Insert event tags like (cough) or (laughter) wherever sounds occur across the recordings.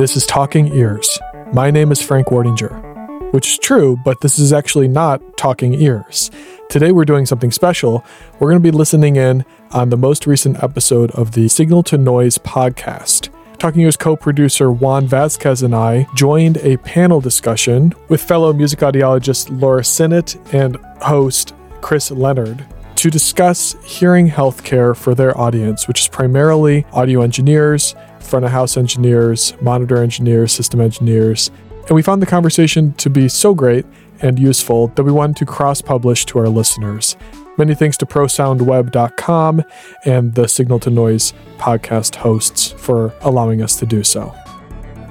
This is Talking Ears. My name is Frank Wartinger, which is true, but this is actually not Talking Ears. Today we're doing something special. We're going to be listening in on the most recent episode of the Signal to Noise podcast. Talking Ears co producer Juan Vasquez and I joined a panel discussion with fellow music audiologist Laura Sinnott and host Chris Leonard to discuss hearing healthcare for their audience, which is primarily audio engineers, front of house engineers, monitor engineers, system engineers. And we found the conversation to be so great and useful that we wanted to cross publish to our listeners. Many thanks to prosoundweb.com and the Signal to Noise podcast hosts for allowing us to do so.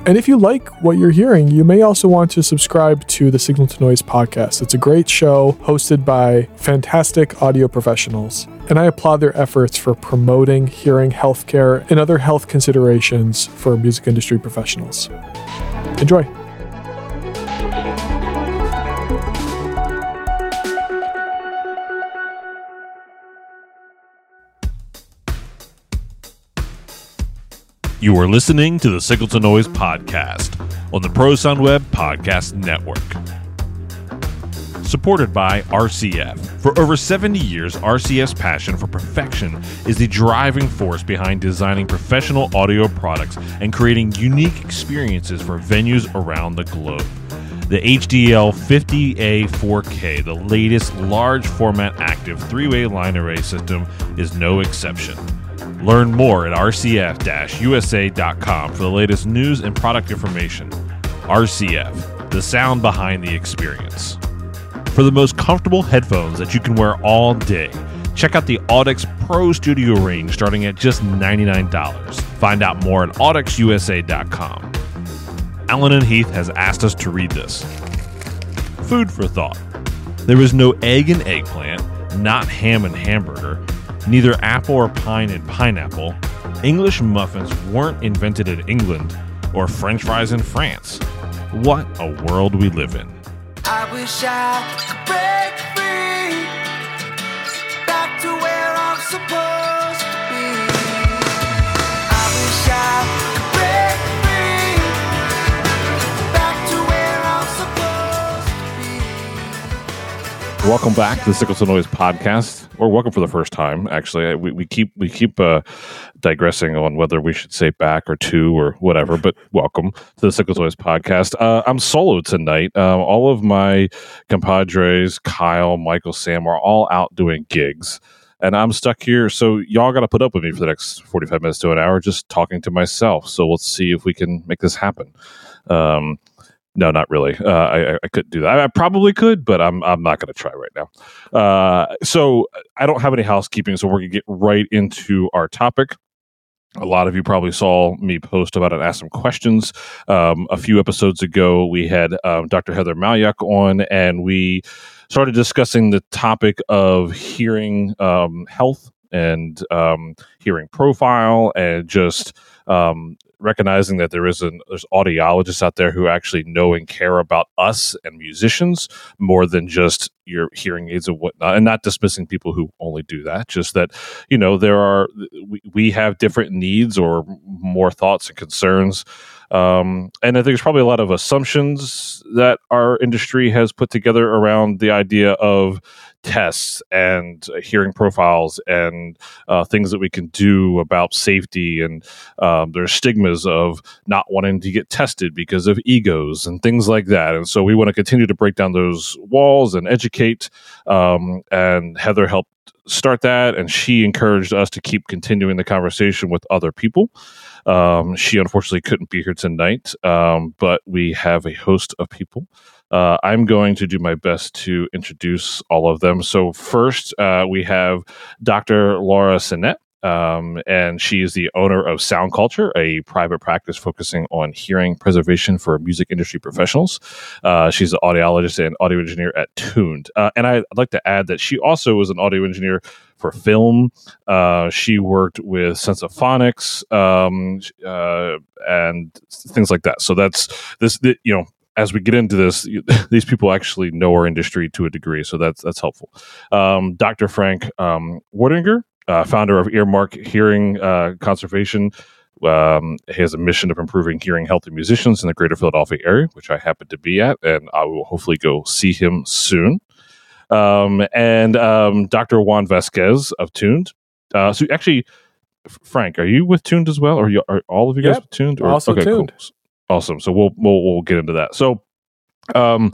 And if you like what you're hearing, you may also want to subscribe to the Signal to Noise podcast. It's a great show hosted by fantastic audio professionals. And I applaud their efforts for promoting hearing healthcare and other health considerations for music industry professionals. Enjoy. You are listening to the Signal to Noise podcast on the Pro Sound Web Podcast Network. Supported by RCF. For over 70 years, RCF's passion for perfection is the driving force behind designing professional audio products and creating unique experiences for venues around the globe. The HDL 50A 4K, the latest large format active three way line array system, is no exception. Learn more at rcf usa.com for the latest news and product information. RCF, the sound behind the experience. For the most comfortable headphones that you can wear all day, check out the Audix Pro Studio range starting at just $99. Find out more at audixusa.com. Allen and Heath has asked us to read this. Food for thought. There is no egg and eggplant, not ham and hamburger, neither apple or pine and pineapple. English muffins weren't invented in England or French fries in France. What a world we live in. I wish I could break free back to where I'm supposed to be. I wish I Welcome back to the Signal to Noise podcast, or welcome for the first time. Actually, we, we keep we keep uh, digressing on whether we should say back or two or whatever. But welcome to the Signal to Noise podcast. Uh, I'm solo tonight. Um, all of my compadres, Kyle, Michael, Sam, are all out doing gigs. And I'm stuck here, so y'all got to put up with me for the next 45 minutes to an hour, just talking to myself. So let's see if we can make this happen. Um, no, not really. Uh, I, I couldn't do that. I, probably could, but I'm I'm not going to try right now. Uh, so I don't have any housekeeping, so we're going to get right into our topic. A lot of you probably saw me post about and ask some questions. Um, a few episodes ago, we had um, Dr. Heather Malyuk on, and we started discussing the topic of hearing um, health and um, hearing profile and just um, recognizing that there is an there's audiologists out there who actually know and care about us and musicians more than just your hearing aids and whatnot and not dismissing people who only do that just that you know there are we, we have different needs or more thoughts and concerns um, and I think there's probably a lot of assumptions that our industry has put together around the idea of tests and hearing profiles and uh, things that we can do about safety. And um, there's stigmas of not wanting to get tested because of egos and things like that. And so we want to continue to break down those walls and educate. Um, and Heather helped start that and she encouraged us to keep continuing the conversation with other people um, she unfortunately couldn't be here tonight um, but we have a host of people. Uh, i'm going to do my best to introduce all of them. So first uh, we have dr laura sinnott um, and she is the owner of Sound Culture, a private practice focusing on hearing preservation for music industry professionals. Uh, she's an audiologist and audio engineer at Tuned. Uh, and I'd like to add that she also was an audio engineer for film. Uh, she worked with Sensaphonics um, uh, and things like that. So that's this, the, you know, as we get into this, (laughs) these people actually know our industry to a degree, so that's that's helpful. Um, Dr. Frank um, Wartinger, uh, founder of Earmark Hearing uh, Conservation, Um, he has a mission of improving hearing healthy musicians in the greater Philadelphia area, which I happen to be at, and I will hopefully go see him soon. Um, and um, Dr. Juan Vasquez of Tuned. Uh, so actually, Frank, are you with Tuned as well? Or are, you, are all of you guys Yep, with Tuned? also okay, Tuned. Cool. Awesome. So we'll we'll we'll get into that. So, um,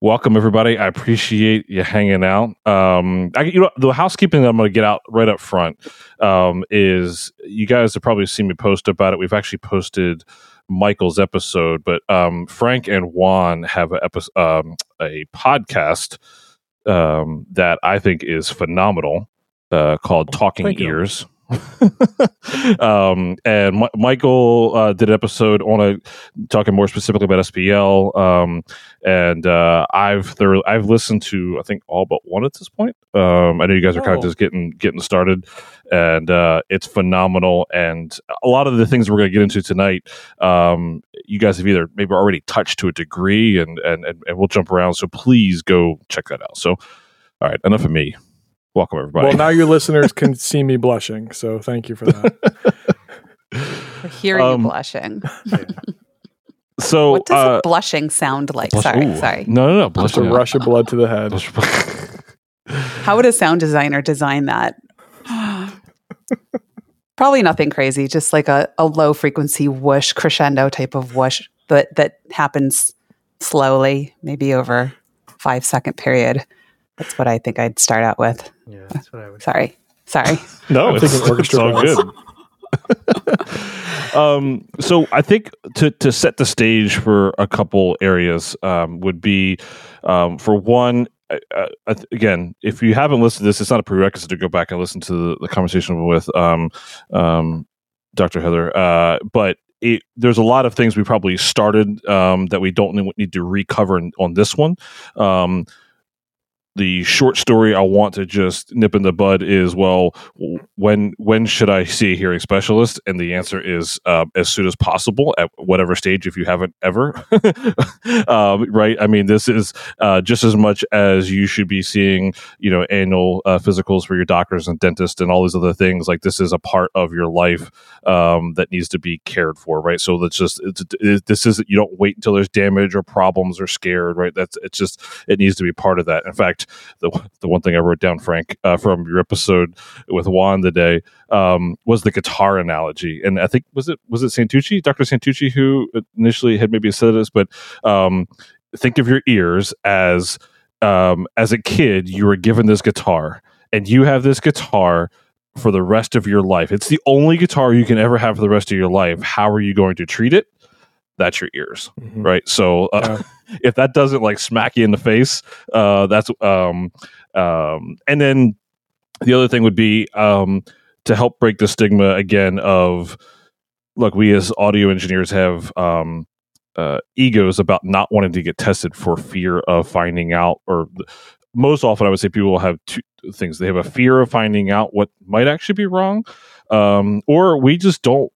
welcome everybody. I appreciate you hanging out. Um, I, you know, the housekeeping that I'm going to get out right up front um, is you guys have probably seen me post about it. We've actually posted Michael's episode, but um, Frank and Juan have a episode, um, a podcast um, that I think is phenomenal uh, called Talking Thank you. (laughs) Um, and Mi- Michael uh, did an episode on a talking more specifically about SPL. Um, and uh, I've thoroughly, I've listened to I think all but one at this point. Um, I know you guys are kind Oh. of just getting getting started, and uh, it's phenomenal. And a lot of the things we're going to get into tonight, um, you guys have either maybe already touched to a degree, and and and, and we'll jump around. So please go check that out. So, all right, enough of me. Welcome everybody. Well, now your listeners can (laughs) see me blushing, so thank you for that. I hear Um, you blushing. (laughs) so what does uh, a blushing sound like? blush- sorry, ooh. sorry. No, no, no. Just a rush of blood to the head. (laughs) How would a sound designer design that? (sighs) Probably nothing crazy, just like a, a low frequency whoosh crescendo type of whoosh that that happens slowly, maybe over five second period. That's what I think I'd start out with. Yeah, that's what I would. Sorry. Sorry. (laughs) No, I'm it's, it's orchestra all good. (laughs) um, so I think to to set the stage for a couple areas um, would be, um, for one, uh, uh, I again, if you haven't listened to this, it's not a prerequisite to go back and listen to the, the conversation with um, um, Dr. Heather, uh, but. It, there's a lot of things we probably started um, that we don't need- need to recover in, on this one. Um, the short story I want to just nip in the bud is well, when when should I see a hearing specialist? And the answer is uh, as soon as possible, at whatever stage, if you haven't ever. (laughs) um, right? I mean, this is uh, just as much as you should be seeing, you know, annual uh, physicals for your doctors and dentists and all these other things. Like this is a part of your life um, that needs to be cared for, right? So that's just it's, it, this is you don't wait until there's damage or problems or scared, right? That's it's just it needs to be part of that. In fact, the the one thing I wrote down, Frank, uh, from your episode with Juan today, um, was the guitar analogy, and I think was it was it Santucci, Doctor Santucci, who initially had maybe said this, but um, think of your ears as um, as a kid, you were given this guitar, and you have this guitar for the rest of your life. It's the only guitar you can ever have for the rest of your life. How are you going to treat it? That's your ears, Mhm. right? So uh, (laughs) if that doesn't like smack you in the face, uh, that's um, um, and then the other thing would be um, to help break the stigma again of look, we as audio engineers have um, uh, egos about not wanting to get tested for fear of finding out or most often i would say people have two things. They have a fear of finding out what might actually be wrong um, or we just don't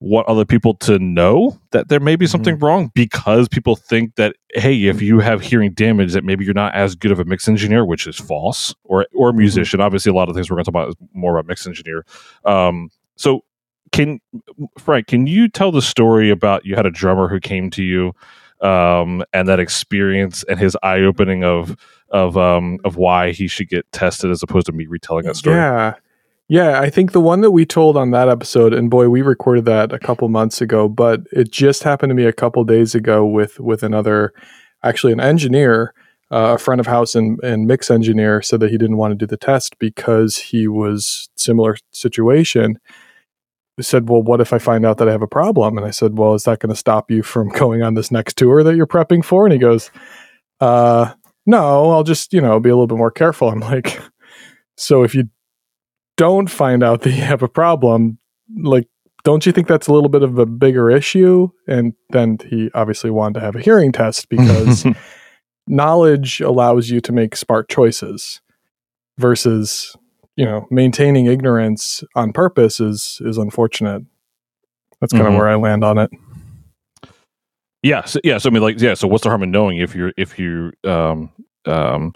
want other people to know that there may be something wrong because people think that hey if you have hearing damage that maybe you're not as good of a mix engineer which is false or or musician. Obviously a lot of things we're going to talk about is more about mix engineer. Um, so can frank can you tell the story about you had a drummer who came to you um, and that experience and his eye opening of of um, of why he should get tested as opposed to me retelling that story? Yeah. Yeah, I think the one that we told on that episode, and boy, we recorded that a couple months ago, but it just happened to me a couple days ago with with another, actually an engineer, uh, a friend of house and, and mix engineer, said that he didn't want to do the test because he was similar situation. He said, "Well, what if I find out that I have a problem?" And I said, "Well, is that going to stop you from (laughs) going on this next tour that you're prepping for?" And he goes, "Uh, no, I'll just you know be a little bit more careful." I'm like, (laughs) so if you don't find out (laughs) that you have a problem, like, don't you think that's a little bit of a bigger issue? And then he obviously wanted to have a hearing test (laughs) because knowledge allows you to make smart choices versus, you know, maintaining ignorance on purpose is is unfortunate. That's kind of Mhm. where I land on it. Yeah, so, yeah. So I mean, like, yeah. So what's the harm in knowing if you're if you um um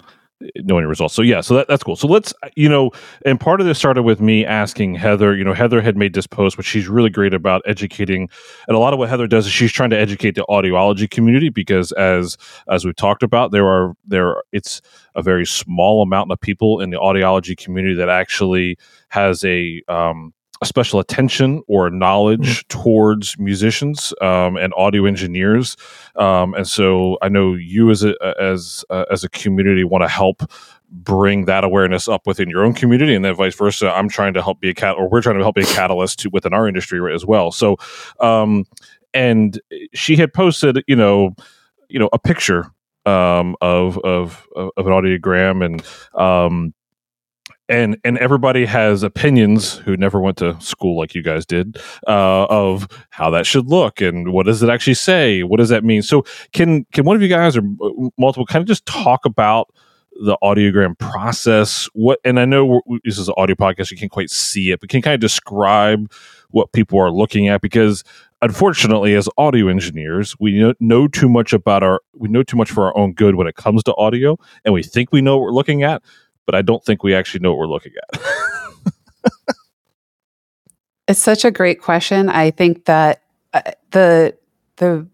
knowing results. So yeah, so that, that's cool. So let's you know, and part of this started with me asking Heather. You know, Heather had made this post, which she's really great about educating. And a lot of what Heather does is she's trying to educate the audiology community because as as we've talked about, there are there it's a very small amount of people in the audiology community that actually has a um, special attention or knowledge mm-hmm. towards musicians um, and audio engineers, um, and so I know you as a as uh, as a community want to help bring that awareness up within your own community, and then vice versa. I'm trying to help be a cat, or we're trying to help be a catalyst to within our industry as well. So, um, and she had posted, you know, you know, a picture um, of, of of an audiogram and um, and and everybody has opinions who never went to school like you guys did uh, of how that should look and what does it actually say? What does that mean? So can can one of you guys or multiple kind of just talk about the audiogram process? What and i know this is an audio podcast you can't quite see it but can kind of describe what people are looking at? Because unfortunately as audio engineers we know too much about our we know too much for our own good when it comes to audio and we think we know what we're looking at but I don't think we actually know what we're looking at. (laughs) it's such a great question. I think that uh, the the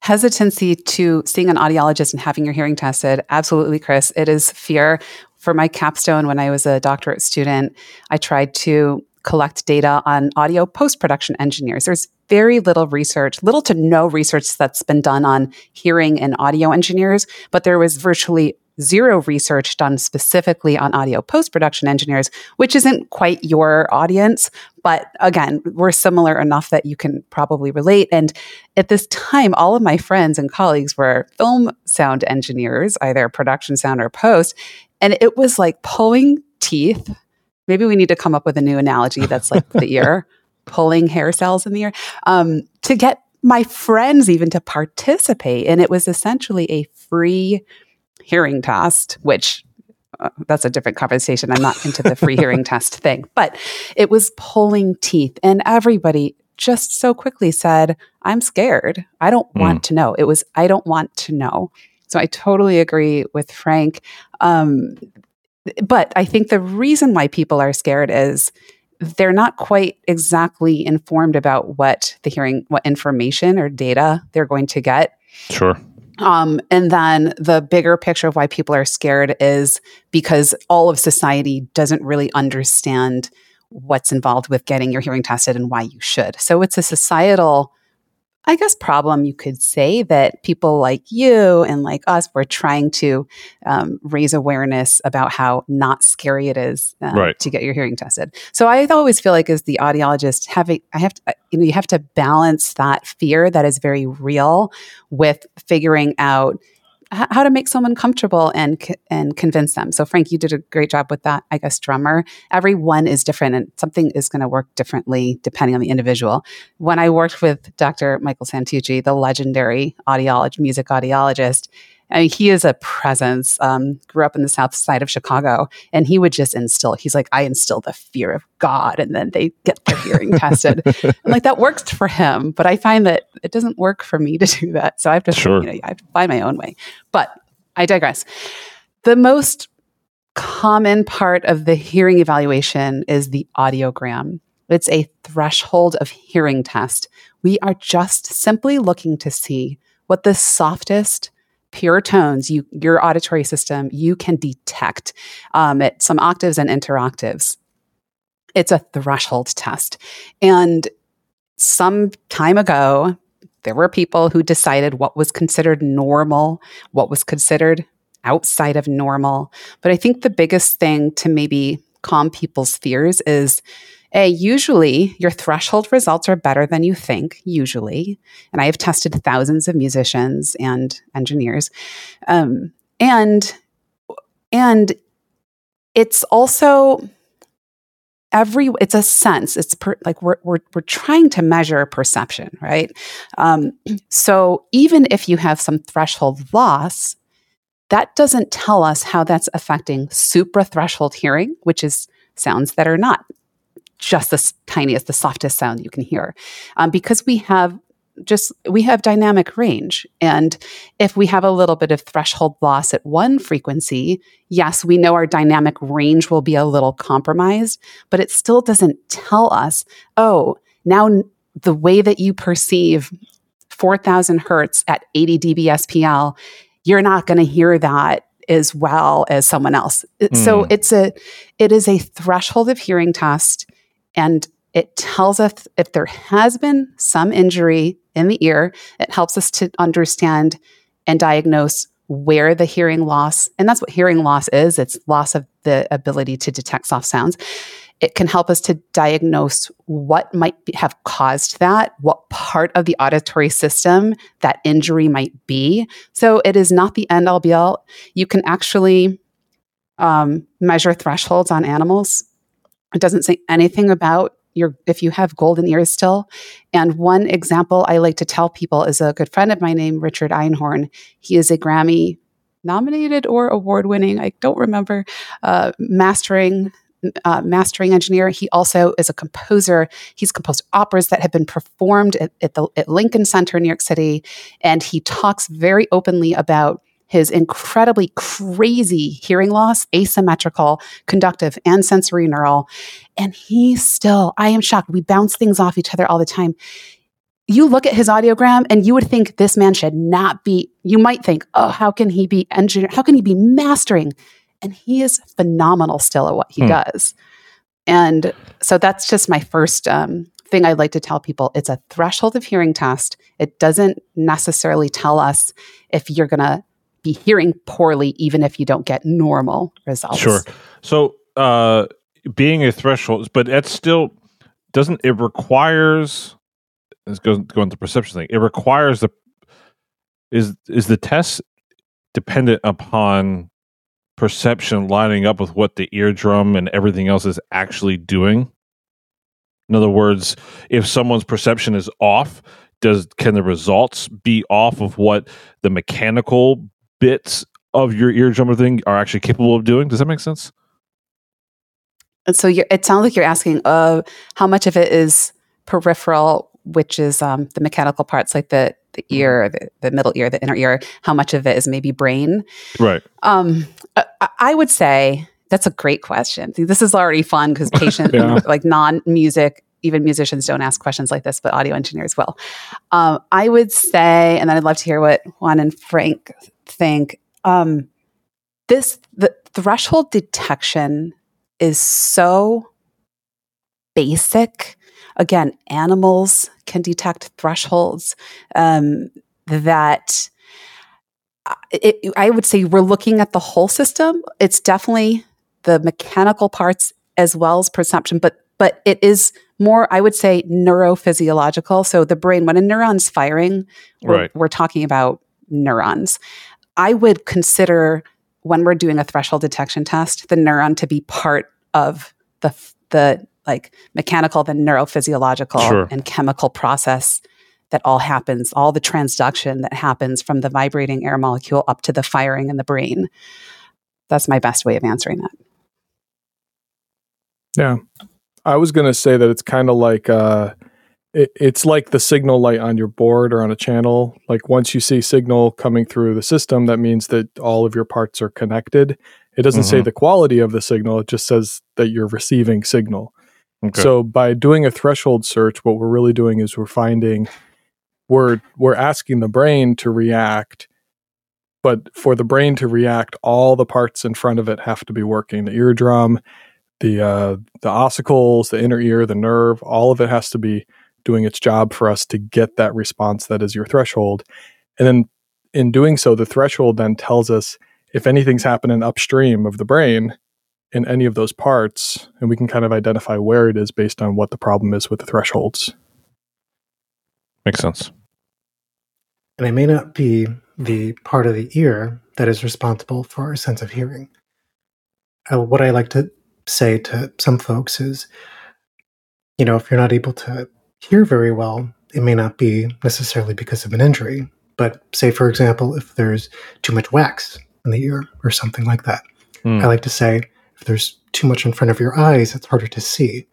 hesitancy to seeing an audiologist and having your hearing tested, absolutely, Chris. It is fear. For my capstone, when I was a doctorate student, I tried to collect data on audio post production engineers. There's very little research, little to no research that's been done on hearing and audio engineers, but there was virtually zero research done specifically on audio post production engineers, which isn't quite your audience. But again, we're similar enough that you can probably relate. And at this time, all of my friends and colleagues were film sound engineers, either production sound or post. And it was like pulling teeth. Maybe we need to come up with a new analogy that's like the ear, (laughs) pulling hair cells in the ear, um, to get my friends even to participate. And it was essentially a free hearing test, which uh, that's a different conversation. I'm not into the free hearing (laughs) test thing, but it was pulling teeth. And everybody just so quickly said, I'm scared. I don't mm. want to know. It was, I don't want to know. So I totally agree with Frank. Um, but I think the reason why people are scared is they're not quite exactly informed about what the hearing, what information or data they're going to get. Sure. Um, and then the bigger picture of why people are scared is because all of society doesn't really understand what's involved with getting your hearing tested and why you should. So it's a societal I guess, problem you could say that people like you and like us were trying to um, raise awareness about how not scary it is uh, right. to get your hearing tested. So I always feel like, as the audiologist, having I have to, you know, you have to balance that fear that is very real with figuring out how to make someone comfortable and and convince them. So Frank, you did a great job with that. I guess drummer. Everyone is different, and something is going to work differently depending on the individual. When I worked with Dr. Michael Santucci, the legendary audiologist, music audiologist, I mean, he is a presence. Um, grew up in the south side of Chicago, and he would just instill. He's like, I instill the fear of God, and then they get their hearing (laughs) tested. And like that works for him, but I find that it doesn't work for me to (laughs) do that. So I have to, sure. you know, I have to find my own way. But I digress. The most common part of the hearing evaluation is the audiogram. It's a threshold of hearing test. We are just simply looking to see what the softest pure tones you your auditory system you can detect um, at some octaves and interoctaves. It's a threshold test. And some time ago there were people who decided what was considered normal what was considered outside of normal. But i think the biggest thing to maybe calm people's fears is a, usually your threshold results are better than you think, usually. And I have tested thousands of musicians and engineers. Um, and and it's also every it's a sense it's per, like we're, we're we're trying to measure perception right um, so even if you have some threshold loss that doesn't tell us how that's affecting supra threshold hearing which is sounds that are not just the tiniest, the softest sound you can hear. Um, because we have just we have dynamic range and if we have a little bit of threshold loss at one frequency yes we know our dynamic range will be a little compromised but it still doesn't tell us oh now the way that you perceive 4000 hertz at 80 dB SPL you're not going to hear that as well as someone else It- so Hmm. it's a it is a threshold of hearing test and it tells us if there has been some injury in the ear. It helps us to understand and diagnose where the hearing loss, and that's what hearing loss is it's loss of the ability to detect soft sounds. It can help us to diagnose what might be, have caused that, what part of the auditory system that injury might be. So it is not the end all be all. You can actually um, measure thresholds on animals. It doesn't say anything about your if you have golden ears still. And one example I like to tell people is a good friend of mine named Richard Einhorn. He is a Grammy nominated or award winning, I don't remember, uh, mastering. Uh, mastering engineer. He also is a composer. He's composed operas that have been performed at, at the at Lincoln Center in New York City, and he talks very openly about his incredibly crazy hearing loss, asymmetrical, conductive, and sensorineural. And he still, I am shocked. We bounce things off each other all the time. You look at his audiogram and you would think this man should not be, you might think, oh, how can he be engineer? How can he be mastering? And he is phenomenal still at what he Hmm. does. And so that's just my first um, thing I'd like to tell people. It's a threshold of hearing test. It doesn't necessarily tell us if you're going to be hearing poorly, even if you don't get normal results. Sure. So, uh, being a threshold, but that's still doesn't it requires. Let's go going to perception thing. It requires the is is the test dependent upon perception lining up with what the eardrum and everything else is actually doing. In other words, if someone's perception is off, does can the results be off of what the mechanical bits of your eardrum thing are actually capable of doing? Does that make sense? And so you're, it sounds like you're asking uh, how much of it is peripheral, which is um, the mechanical parts like the, the ear, the, the middle ear, the inner ear. How much of it is maybe brain? Right. Um, I, I would say that's a great question. This is already fun because (laughs) patient, Yeah. like non-music, even musicians don't ask questions like this, but audio engineers will. Um, I would say, and then I'd love to hear what Juan and Frank think. Um, this the threshold detection is so basic. Again, animals can detect thresholds um, that uh, it, I would say we're looking at the whole system. It's definitely the mechanical parts as well as perception, but but it is more, I would say, neurophysiological. So the brain, when a neuron's firing, we're, Right. we're talking about neurons. I would consider when we're doing a threshold detection test, the neuron to be part of the the like mechanical, the neurophysiological Sure. and chemical process that all happens, all the transduction that happens from the vibrating air molecule up to the firing in the brain. That's my best way of answering that. Yeah. I was going to say that it's kind of like uh it, it's like the signal light on your board or on a channel. Like once you see signal coming through the system, that means that all of your parts are connected. It doesn't say Mhm. the quality of the signal, it just says that you're receiving signal. Okay. So by doing a threshold search, what we're really doing is we're finding we're we're asking the brain to react, but for the brain to react, all the parts in front of it have to be working. The eardrum, the uh, the ossicles, the inner ear, the nerve, all of it has to be doing its job for us to get that response that is your threshold. And then in doing so, the threshold then tells us if anything's happening upstream of the brain in any of those parts, and we can kind of identify where it is based on what the problem is with the thresholds. Makes sense. And it may not be the part of the ear that is responsible for our sense of hearing. Uh, what I like to say to some folks is, you know, if you're not able to hear very well, it may not be necessarily because of an injury. But say, for example, if there's too much wax in the ear or something like that. Hmm. I like to say if there's too much in front of your eyes, it's harder to see.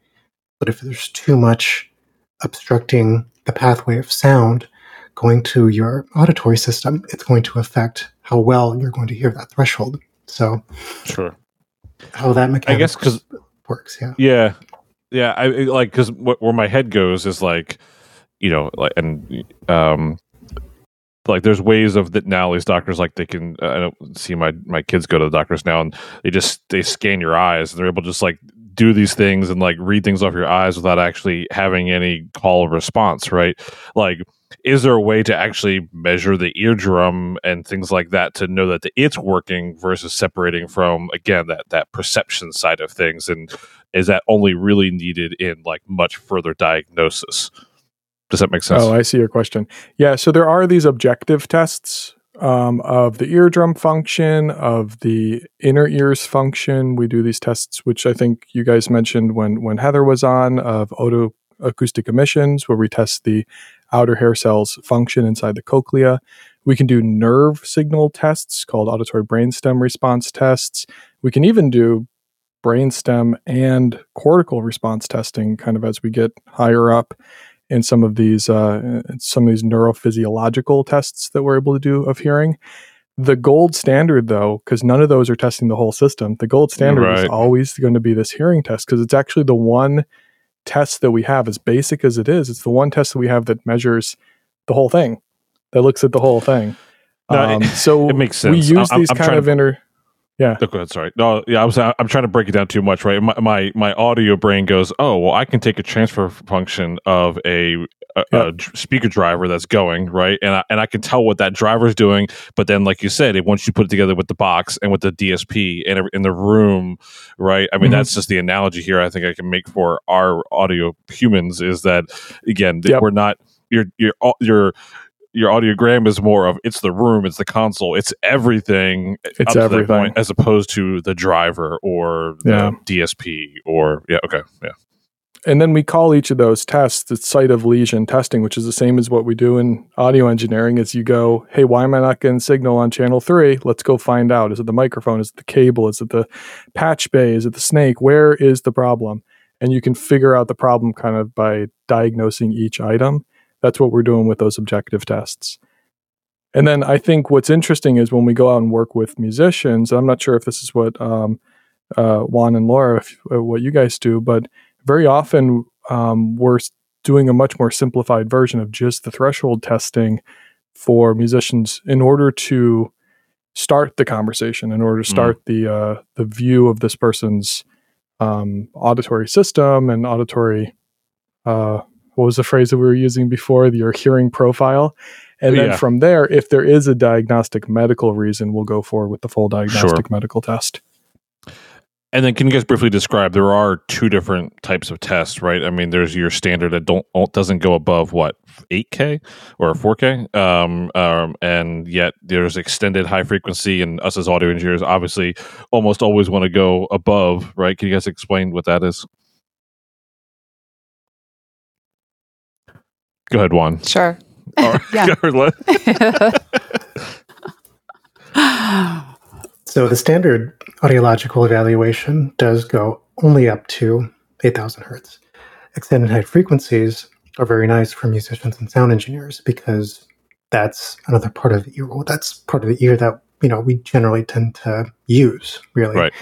But if there's too much obstructing the pathway of sound going to your auditory system, it's going to affect how well you're going to hear that threshold. So, Sure. how that mechanics I guess because works, yeah. Yeah, yeah. I like because where my head goes is like, you know, like and um, like there's ways of that now. These doctors like they can. Uh, I don't see my my kids go to the doctors now, and they just they scan your eyes, and they're able to just like do these things and like read things off your eyes without actually having any call response, right? Like. Is there a way to actually measure the eardrum and things like that to know that the, it's working versus separating from again that that perception side of things and is that only really needed in like much further diagnosis does that make sense Oh, I see your question. Yeah, so there are these objective tests um, of the eardrum function, of the inner ears function. We do these tests, which I think you guys mentioned when when Heather was on, of otoacoustic emissions, where we test the outer hair cells function inside the cochlea. We can do nerve signal tests called auditory brainstem response tests. We can even do brainstem and cortical response testing, kind of as we get higher up in some of these uh, some of these neurophysiological tests that we're able to do of hearing. The gold standard, though, because none of those are testing the whole system, the gold standard is always going to be this hearing test because it's actually the one test that we have, as basic as it is. It's the one test that we have that measures the whole thing, that looks at the whole thing. No, Um, it- (laughs) so it makes We use I'm- these I'm kind of inter. Yeah. Go ahead. Sorry. No, yeah, I was. I'm trying to break it down too much, right? My my, my audio brain goes, oh, well, I can take a transfer function of a, a, Yeah. a speaker driver that's going right, and I, and I can tell what that driver is doing. But then, like you said, it once you put it together with the box and with the DSP and in the room, right? I mean, Mhm. that's just the analogy here. I think I can make for our audio humans is that again, Yep. we're not your your your your audiogram is more of it's the room, it's the console, it's everything. It's up to that everything. point, as opposed to the driver or the Yeah. DSP or yeah, okay, yeah, And then we call each of those tests the site of lesion testing, which is the same as what we do in audio engineering. Is you go, hey, why am I not getting signal on channel three? Let's go find out. Is it the microphone? Is it the cable? Is it the patch bay? Is it the snake? Where is the problem? And you can figure out the problem kind of by diagnosing each item. That's what we're doing with those objective tests. And then I think what's interesting is when we go out and work with musicians. I'm not sure if this is what um, uh, Juan and Laura, if, uh, what you guys do, but very often um, we're doing a much more simplified version of just the threshold testing for musicians in order to start the conversation, in order to Mm. start the uh, the view of this person's um, auditory system and auditory. Uh, what was the phrase that we were using before? Your hearing profile. And then Yeah. from there, if there is a diagnostic medical reason, we'll go forward with the full diagnostic medical test. And then, can you guys briefly describe? There are two different types of tests, right? I mean, there's your standard that don't doesn't go above what 8K or 4K, um, um, and yet there's extended high frequency, and us as audio engineers obviously almost always want to go above, right? Can you guys explain what that is? Go ahead, Juan. Sure. All right. (laughs) Yeah. So the standard audiological evaluation does go only up to 8,000 hertz. Extended high frequencies are very nice for musicians and sound engineers because that's another part of the ear. Well, that's part of the ear that you know we generally tend to use. Really, Right.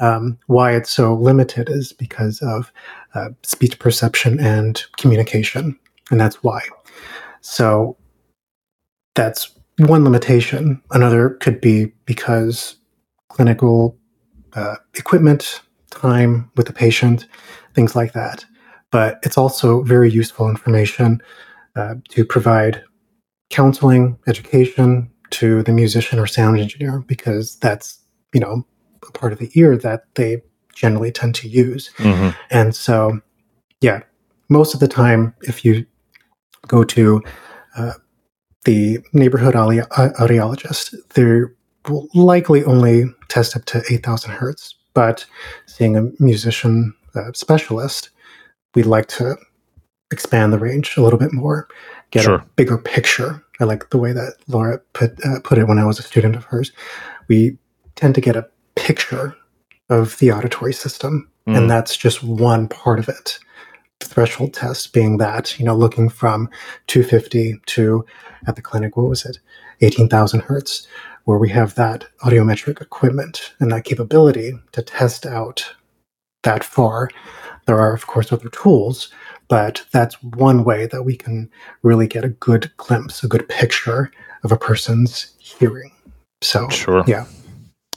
um, why it's so limited is because of uh, speech perception and communication, and that's why. So that's one limitation. Another could be because clinical uh, equipment, time with the patient, things like that. But it's also very useful information uh, to provide counseling, education to the musician or sound engineer because that's you know a part of the ear that they generally tend to use. Mhm. And so, yeah, most of the time, if you go to uh, the neighborhood uh, audiologist, they will likely only test up to 8,000 hertz. But seeing a musician uh, specialist, we'd like to expand the range a little bit more, get Sure. a bigger picture. I like the way that Laura put uh, put it when I was a student of hers. We tend to get a picture of the auditory system, Mhm. and that's just one part of it. Threshold test being that, you know, looking from 250 to at the clinic, what was it? 18,000 hertz, where we have that audiometric equipment and that capability to test out that far. There are, of course, other tools, but that's one way that we can really get a good glimpse, a good picture of a person's hearing. So, Sure. yeah.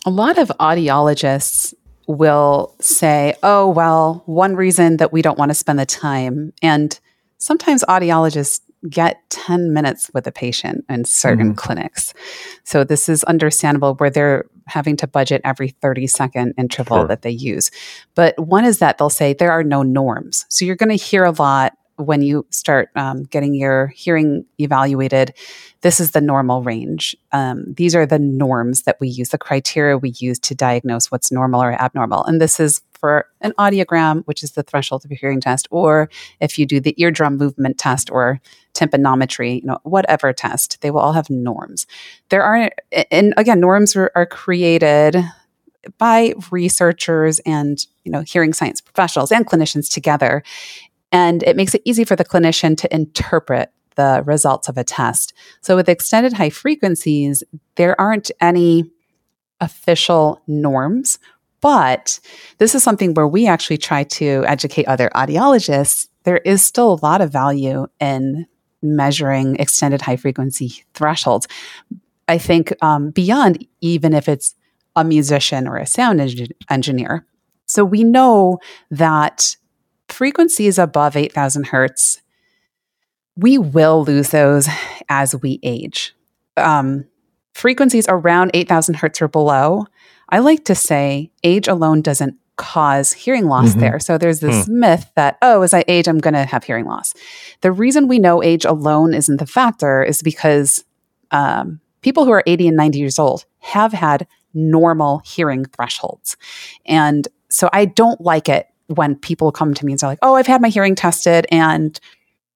A lot of audiologists will say, oh, well, one reason that we don't want to spend the time. And sometimes audiologists get 10 minutes with a patient in certain mm-hmm. clinics. So this is understandable where they're having to budget every 30 second interval Sure. that they use. But one is that they'll say there are no norms. So you're going to hear a lot when you start um, getting your hearing evaluated. This is the normal range. Um, these are the norms that we use, the criteria we use to diagnose what's normal or abnormal. And this is for an audiogram, which is the threshold of a hearing test, or if you do the eardrum movement test or tympanometry, you know, whatever test, they will all have norms. There are, and again, norms are, are created by researchers and you know hearing science professionals and clinicians together and it makes it easy for the clinician to interpret the results of a test. So with extended high frequencies there aren't any official norms but this is something where we actually try to educate other audiologists. There is still a lot of value in measuring extended high frequency thresholds. I think um, beyond even if it's a musician or a sound engi- engineer. So we know that frequencies above 8,000 hertz, we will lose those as we age. Um, frequencies around 8,000 hertz or below, I like to say age alone doesn't cause hearing loss Mhm. there. So there's this myth that, oh, as I age, I'm going to have hearing loss. The reason we know age alone isn't the factor is because um, people who are 80 and 90 years old have had normal hearing thresholds. And so I don't like it when people come to me and say like, "Oh, I've had my hearing tested and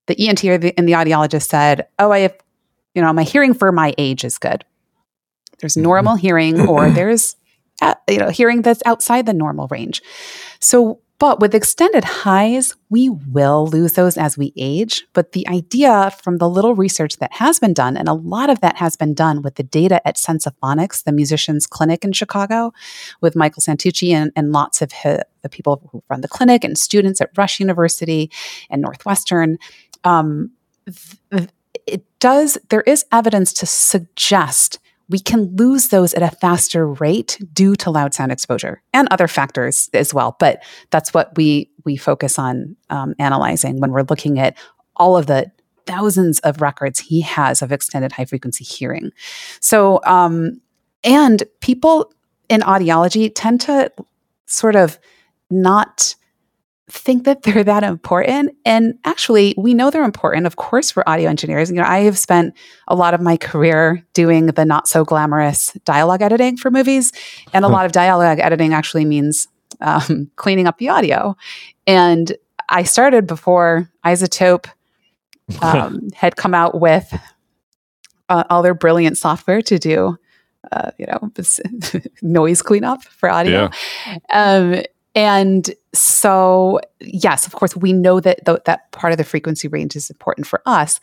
the ENT or the, and the audiologist said, "Oh, I have you know, my hearing for my age is good." There's normal hearing or (clears throat) there's uh, you know, hearing that's outside the normal range. So but with extended highs, we will lose those as we age. But the idea from the little research that has been done, and a lot of that has been done with the data at Sensaphonics, the musicians' clinic in Chicago, with Michael Santucci and, and lots of hi- the people who run the clinic and students at Rush University and Northwestern. Um, th- it does, there is evidence to suggest we can lose those at a faster rate due to loud sound exposure and other factors as well. But that's what we we focus on um, analyzing when we're looking at all of the thousands of records he has of extended high frequency hearing. So, um, and people in audiology tend to sort of not think that they're that important. And actually, we know they're important, of course, for audio engineers. You know, I have spent a lot of my career doing the not so glamorous dialogue editing for movies. And a lot of dialogue editing actually means um, (laughs) cleaning up the audio. And I started before iZotope (laughs) um, had come out with uh, all their brilliant software to do, uh, you know, (laughs) noise cleanup for audio. Um, and so, yes, of course, we know that th- that part of the frequency range is important for us.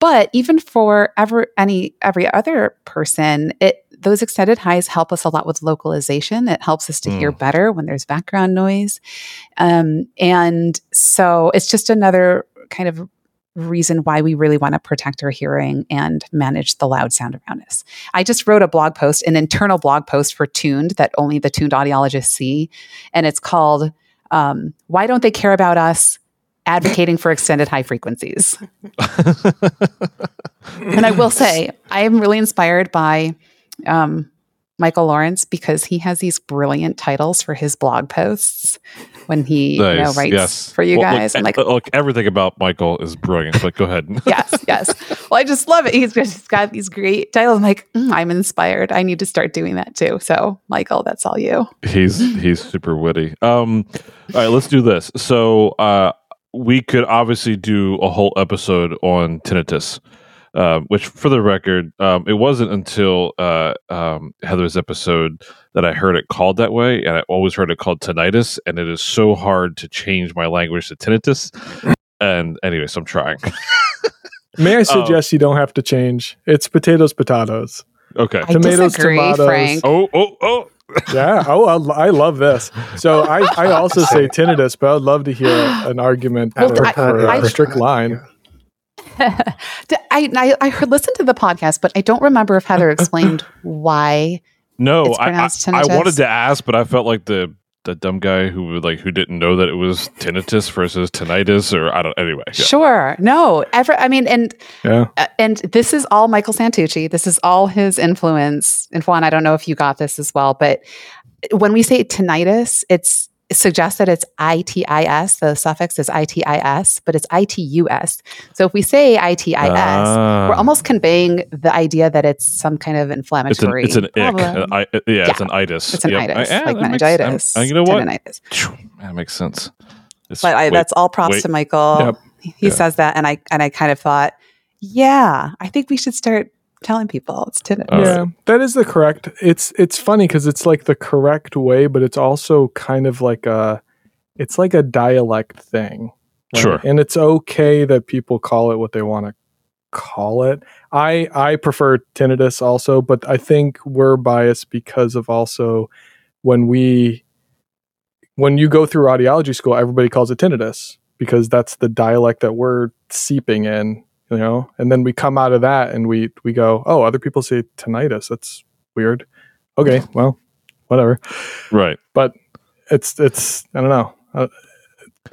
But even for ever any every other person, it those extended highs help us a lot with localization. It helps us to hear better when there's background noise, um, and so it's just another kind of reason why we really want to protect our hearing and manage the loud sound around us. I just wrote a blog post, an internal blog post for Tuned that only the tuned audiologists see, and it's called um, "Why Don't They Care About Us?" Advocating for extended high frequencies. And I will say, I am really inspired by um, Michael Lawrence because he has these brilliant titles for his blog posts when he you know, writes yes. for you Well, look, guys. I'm e- like, look, everything about Michael is brilliant. But go ahead. (laughs) yes, yes. Well, I just love it. He's just got these great titles. I'm like, mm, I'm inspired. I need to start doing that too. So, Michael, that's all you. he's he's super witty. Um, all right, let's do this. So, uh, we could obviously do a whole episode on tinnitus. Um, which, for the record, um, it wasn't until uh, um, Heather's episode that I heard it called that way, and I always heard it called tinnitus, and it is so hard to change my language to tinnitus. And anyway, so I'm trying. (laughs) May. I suggest you don't have to change? It's potatoes, potatoes. okay. I Tomatoes, disagree, tomatoes. Frank. Oh, oh, oh. (laughs) Yeah. Oh, I, I love this. So I, I also (laughs) say tinnitus, but I'd love to hear an argument Well, for, I- for I- a strict line. (laughs) I, I I heard listened to the podcast, but I don't remember if Heather explained (laughs) why. No, I, I, I wanted to ask, but I felt like the the dumb guy who like who didn't know that it was tinnitus versus tinnitus, or I don't. Anyway, yeah. Sure, no, ever. I mean, and Yeah. uh, and this is all Michael Santucci. This is all his influence. And Juan, I don't know if you got this as well, but when we say tinnitus, it's it suggests that it's itis. The suffix is itis, but it's itus. So if we say itis, Ah. we're almost conveying the idea that it's some kind of It's an inflammatory. it's an ick. An I, yeah, it's an itis. It's an Yep. itis, I- yeah, like makes- meningitis. I'm- uh, you know what? That makes sense. It's- But I, wait, that's all props wait. to Michael. Yep. He he Yeah. says that, and I and I kind of thought, yeah, I think we should start telling people it's tinnitus. All oh, yeah, that is the correct. It's it's funny because it's like the correct way, but it's also kind of like a, it's like a dialect thing. Sure. and it's okay that people call it what they want to call it. I I prefer tinnitus also, but I think we're biased because of also when we when you go through audiology school, everybody calls it tinnitus because that's the dialect that we're seeping in, you know. And then we come out of that and we we go, oh, other people say tinnitus. That's weird. Okay, well, whatever. right. But it's it's I don't know. Uh,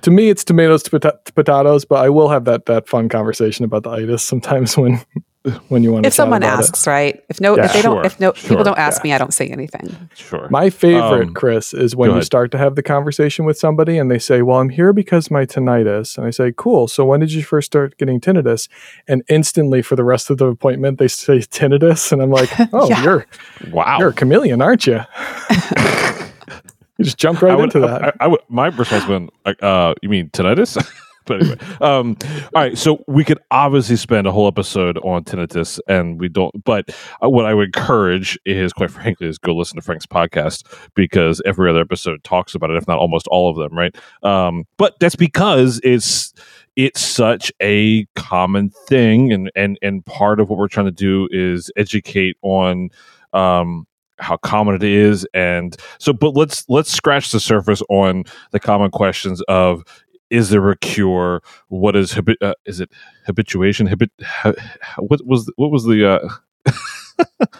to me, it's tomatoes to, pota- to potatoes, but I will have that that fun conversation about the itis sometimes (laughs) when when you want to. If someone asks, right? If no, Yeah. if they Sure, don't, if no sure, people don't ask yeah. me, I don't say anything. Sure. My favorite, Um, Chris, is when you ahead. start to have the conversation with somebody and they say, Well, I'm here because my tinnitus. And I say, Cool. So when did you first start getting tinnitus? And instantly for the rest of the appointment, they say tinnitus. And I'm like, (laughs) Oh, Yeah. you're wow. you're a chameleon, aren't you? (laughs) you just jumped right I would, into that. I, I would, my response would been like, uh, you mean tinnitus? (laughs) but anyway, um, all right. So we could obviously spend a whole episode on tinnitus, and we don't. But uh, what I would encourage is, quite frankly, is go listen to Frank's podcast because every other episode talks about it, if not almost all of them, right? Um, but that's because it's it's such a common thing, and and and part of what we're trying to do is educate on. Um, how common it is and so but let's let's scratch the surface on the common questions of is there a cure what is habi- uh, is it habituation habit ha, what was what was the uh (laughs)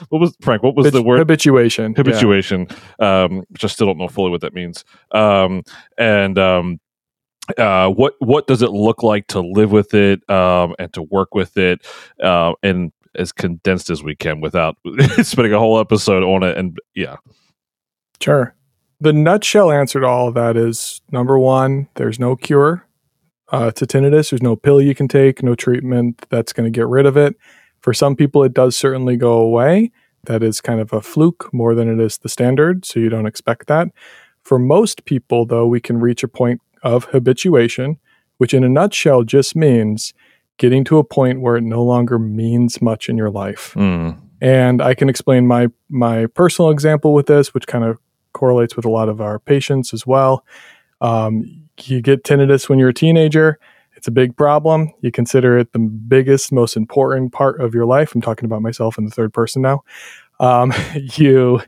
what was frank what was the word habituation. yeah. habituation um which i still don't know fully what that means um and um uh what what does it look like to live with it um and to work with it uh, and as condensed as we can without (laughs) spending a whole episode on it and yeah Sure. The nutshell answer to all of that is number one, there's no cure uh, to tinnitus. There's no pill you can take, no treatment that's going to get rid of it. For some people, it does certainly go away. That is kind of a fluke more than it is the standard, so you don't expect that. For most people, though, we can reach a point of habituation, which in a nutshell just means getting to a point where it no longer means much in your life. Mm. And I can explain my my personal example with this, which kind of correlates with a lot of our patients as well. Um, you get tinnitus when you're a teenager. It's a big problem. You consider it the biggest, most important part of your life. I'm talking about myself in the third person now. Um, (laughs) you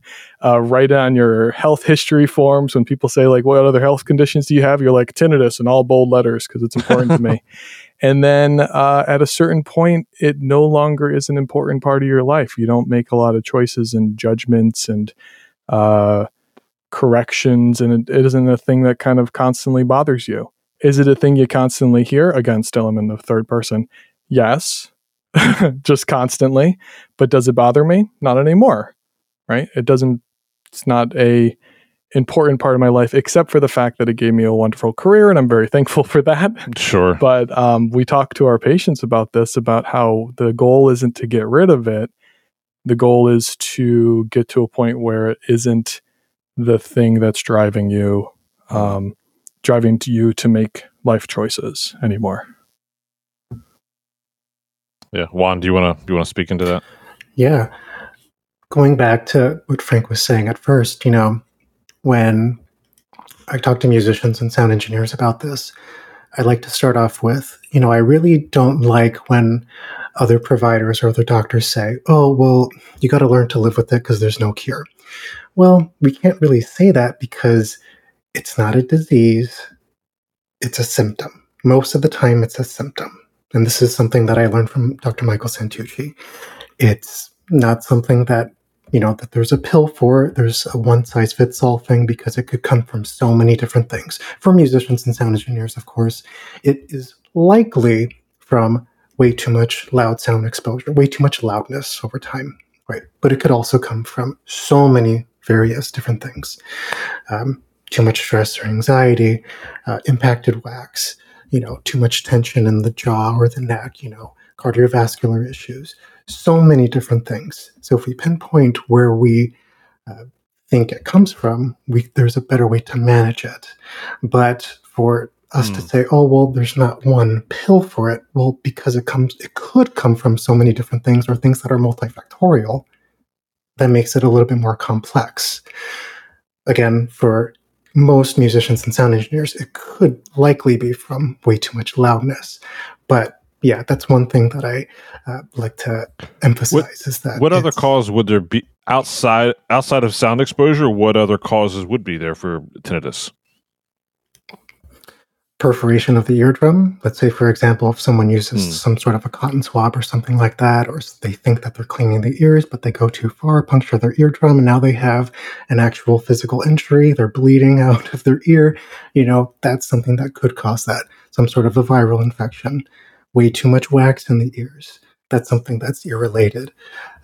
uh, write on your health history forms when people say like, "What other health conditions do you have?" You're like tinnitus in all bold letters because it's important to me. (laughs) And then uh, at a certain point, it no longer is an important part of your life. You don't make a lot of choices and judgments and uh, corrections, and it, isn't a thing that kind of constantly bothers you. Is it a thing you constantly hear? Again, still I'm in the third person. Yes, (laughs) just constantly. But does it bother me? Not anymore. Right? It doesn't. It's not a important part of my life, except for the fact that it gave me a wonderful career, and I'm very (laughs) thankful for that sure but um, we talk to our patients about this about how the goal isn't to get rid of it the goal is to get to a point where it isn't the thing that's driving you um, driving to you to make life choices anymore Yeah, Juan, do you want to do you want to speak into that? Yeah. Going back to what Frank was saying at first, you know, when I talk to musicians and sound engineers about this, I like to start off with, you know, I really don't like when other providers or other doctors say, oh, well, you got to learn to live with it because there's no cure. Well, we can't really say that because it's not a disease, it's a symptom. Most of the time, it's a symptom. And this is something that I learned from Dr. Michael Santucci. It's not something that you know that there's a pill for it there's a one size fits all thing because it could come from so many different things for musicians and sound engineers of course it is likely from way too much loud sound exposure way too much loudness over time right but it could also come from so many various different things um, too much stress or anxiety uh, impacted wax you know too much tension in the jaw or the neck you know cardiovascular issues so many different things. So if we pinpoint where we uh, think it comes from, we, there's a better way to manage it. But for us mm. to say, oh well, there's not one pill for it, well, because it comes, it could come from so many different things or things that are multifactorial. That makes it a little bit more complex. Again, for most musicians and sound engineers, it could likely be from way too much loudness. But yeah, that's one thing that I uh, like to emphasize what, is that what other cause would there be outside outside of sound exposure? What other causes would be there for tinnitus? Perforation of the eardrum. Let's say, for example, if someone uses hmm. some sort of a cotton swab or something like that, or they think that they're cleaning the ears, but they go too far, puncture their eardrum, and now they have an actual physical injury. They're bleeding (laughs) out of their ear. You know, that's something that could cause that. Some sort of a viral infection way too much wax in the ears. That's something that's ear related.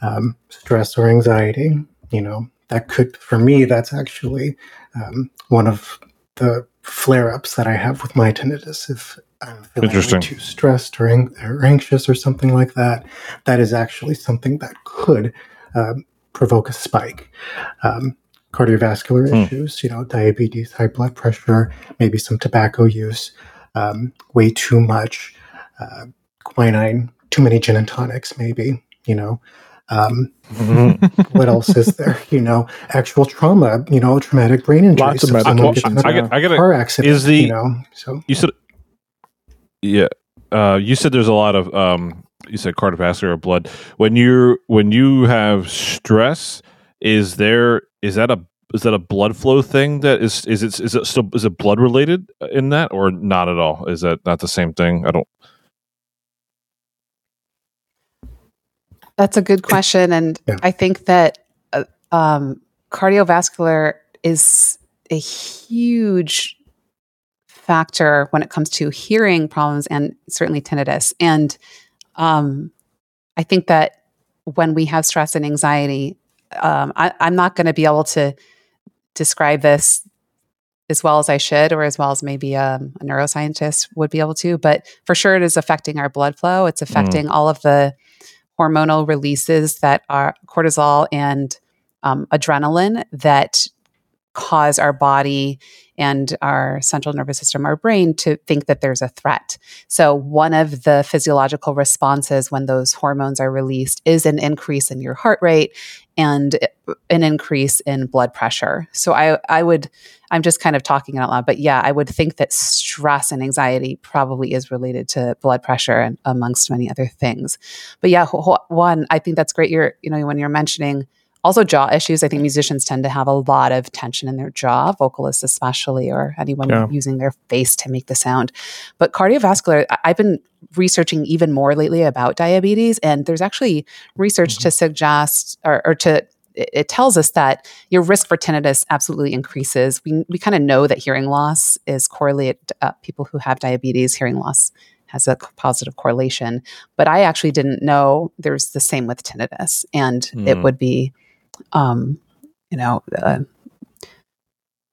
Um, stress or anxiety, you know, that could, for me, that's actually um, one of the flare ups that I have with my tinnitus. If I'm feeling too stressed or, ang- or, anxious or something like that, that is actually something that could um, provoke a spike. Um, cardiovascular hmm. issues, you know, diabetes, high blood pressure, maybe some tobacco use, um, way too much uh, quinine, too many gin and tonics, maybe, you know. Um, what else is there? You know, actual trauma, you know, traumatic brain injury. Lots of medical. I, I, I, I got car accident. Is the you know? So you said, yeah, uh, you said there's a lot of um, you said cardiovascular blood when you when you have stress. Is there is that a is that a blood flow thing that is is it is it still is it blood related in that or not at all? Is that not the same thing? I don't. That's a good question. And yeah. I think that uh, um, cardiovascular is a huge factor when it comes to hearing problems and certainly tinnitus. And um, I think that when we have stress and anxiety, um, I, I'm not going to be able to describe this as well as I should, or as well as maybe um, a neuroscientist would be able to. But for sure, it is affecting our blood flow. It's mm. affecting mm. all of the hormonal releases that are cortisol and um, adrenaline that cause our body and our central nervous system, our brain, to think that there's a threat. So, one of the physiological responses when those hormones are released is an increase in your heart rate and an increase in blood pressure. So, I, I would, I'm just kind of talking out loud, but yeah, I would think that stress and anxiety probably is related to blood pressure and amongst many other things. But yeah, one, I think that's great. You're, you know, when you're mentioning, also, jaw issues. I think musicians tend to have a lot of tension in their jaw, vocalists especially, or anyone yeah. using their face to make the sound. But cardiovascular, I've been researching even more lately about diabetes, and there's actually research mm-hmm. to suggest or, or to it tells us that your risk for tinnitus absolutely increases. We, we kind of know that hearing loss is correlated. Uh, people who have diabetes, hearing loss has a positive correlation. But I actually didn't know there's the same with tinnitus, and mm. it would be um, you know, uh,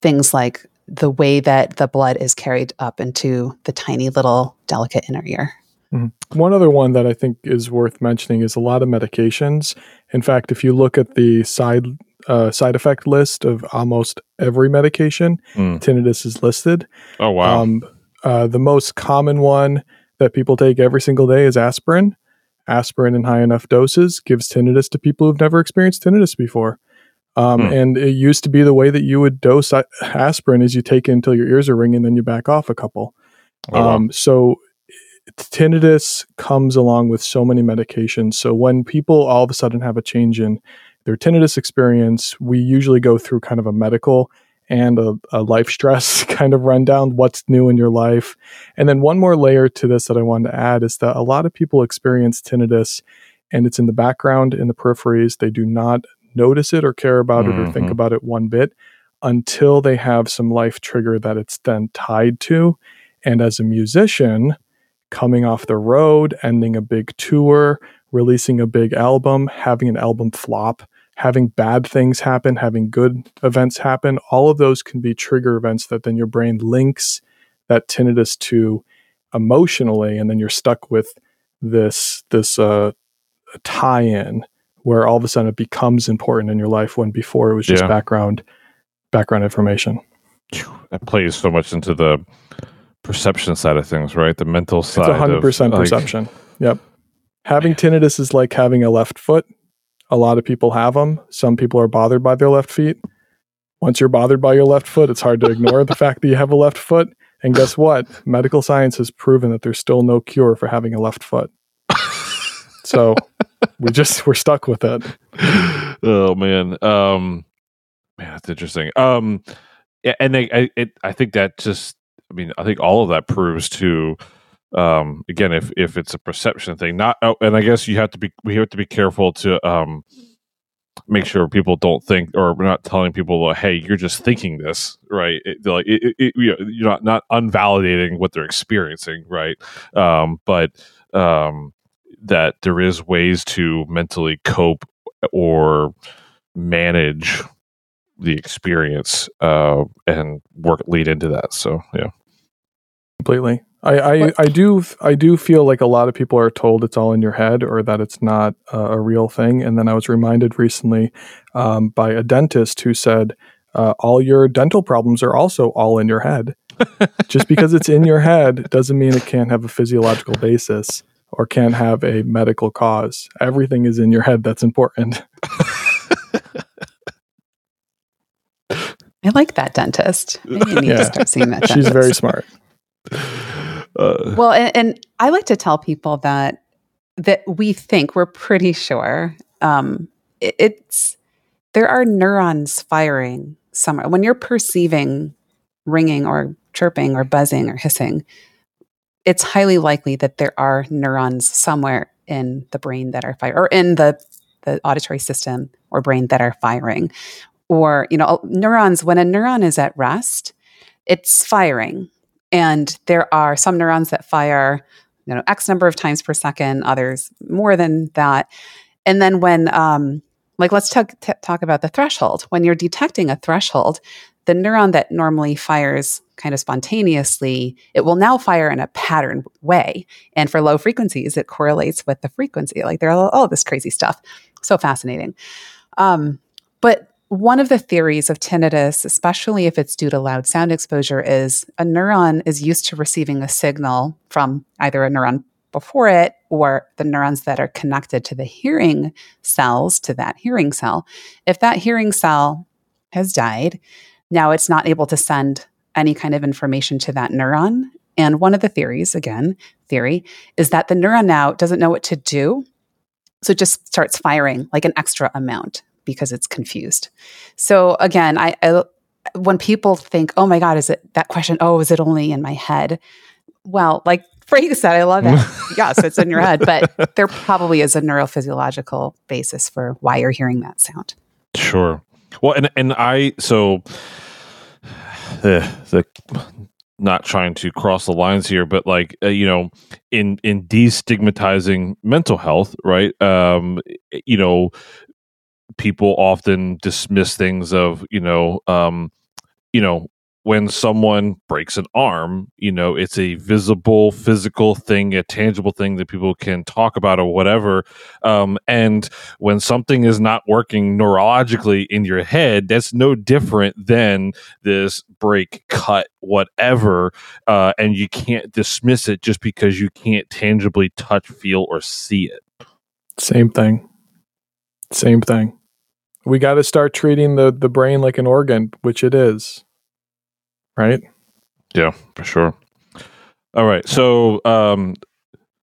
things like the way that the blood is carried up into the tiny little delicate inner ear. Mm-hmm. One other one that I think is worth mentioning is a lot of medications. In fact, if you look at the side uh, side effect list of almost every medication, mm. tinnitus is listed. Oh wow! Um, uh, the most common one that people take every single day is aspirin. Aspirin in high enough doses gives tinnitus to people who've never experienced tinnitus before. Um, Hmm. And it used to be the way that you would dose aspirin is you take it until your ears are ringing, then you back off a couple. Oh, wow. Um, so tinnitus comes along with so many medications. So when people all of a sudden have a change in their tinnitus experience, we usually go through kind of a medical and a, a life stress (laughs) kind of rundown. What's new in your life? And then one more layer to this that I wanted to add is that a lot of people experience tinnitus and it's in the background, in the peripheries. They do not notice it or care about it or think Mhm. about it one bit until they have some life trigger that it's then tied to. And as a musician, coming off the road, ending a big tour, releasing a big album, having an album flop, having bad things happen, having good events happen, all of those can be trigger events that then your brain links that tinnitus to emotionally, and then you're stuck with this this uh, tie-in where all of a sudden it becomes important in your life when before it was just Yeah. background background information. that plays so much into the perception side of things, right? The mental side. It's hundred percent of, like, perception. Yep. Having tinnitus is like having a left foot. A lot of people have them. Some people are bothered by their left feet. Once you're bothered by your left foot, it's hard to ignore the fact that you have a left foot. And guess what? Medical science has proven that there's still no cure for having a left foot. (laughs) So we just we're stuck with it. oh man, um, man, that's interesting. Um, and they, I, it, I think that just, I mean, I think all of that proves to, um, again, if if it's a perception thing, not, oh, and I guess you have to be, we have to be careful to, um, make sure people don't think, or we're not telling people, well, hey, you're just thinking this, right? It, like, it, it, you you're not not unvalidating what they're experiencing, right? Um, but um, that there is ways to mentally cope or manage the experience uh, and work lead into that. So yeah, completely. I, I, I do I do feel like a lot of people are told it's all in your head or that it's not a, a real thing. And then I was reminded recently um, by a dentist who said uh, all your dental problems are also all in your head. (laughs) Just because it's in your head doesn't mean it can't have a physiological basis or can't have a medical cause. Everything is in your head. That's important. (laughs) I like that dentist. I need Yeah. to start seeing that. She's very smart. (laughs) uh, Well, and, and I like to tell people that that we think we're pretty sure um, it- it's there are neurons firing somewhere when you're perceiving ringing or chirping or buzzing or hissing. It's highly likely that there are neurons somewhere in the brain that are firing, or in the the auditory system or brain that are firing. Or you know, neurons. When a neuron is at rest, it's firing and there are some neurons that fire you know x number of times per second others more than that. And then when um, like let's talk, t- talk about the threshold. When you're detecting a threshold the neuron that normally fires kind of spontaneously it will now fire in a patterned way. And for low frequencies it correlates with the frequency. Like there are all this crazy stuff. So fascinating. Um, but one of the theories of tinnitus, especially if it's due to loud sound exposure, is a neuron is used to receiving a signal from either a neuron before it or the neurons that are connected to the hearing cells to that hearing cell. If that hearing cell has died, now it's not able to send any kind of information to that neuron. And one of the theories, again, theory, is that the neuron now doesn't know what to do. So it just starts firing like an extra amount because it's confused. So again, I, I when people think, "Oh my God, is it that question? Oh, is it only in my head?" Well, like Frank said, I love that. (laughs) yes, it's in your head, but there probably is a neurophysiological basis for why you're hearing that sound. Sure. Well, and and I so the (sighs) the not trying to cross the lines here, but like uh, you know, in in destigmatizing mental health, right? Um, you know, people often dismiss things of you know, um, you know, when someone breaks an arm, you know, it's a visible physical thing, a tangible thing that people can talk about or whatever. Um, and when something is not working neurologically in your head, that's no different than this break, cut, whatever. Uh, and you can't dismiss it just because you can't tangibly touch, feel, or see it. Same thing. Same thing. We got to start treating the the brain like an organ, which it is. Right? Yeah, for sure. All right. So um,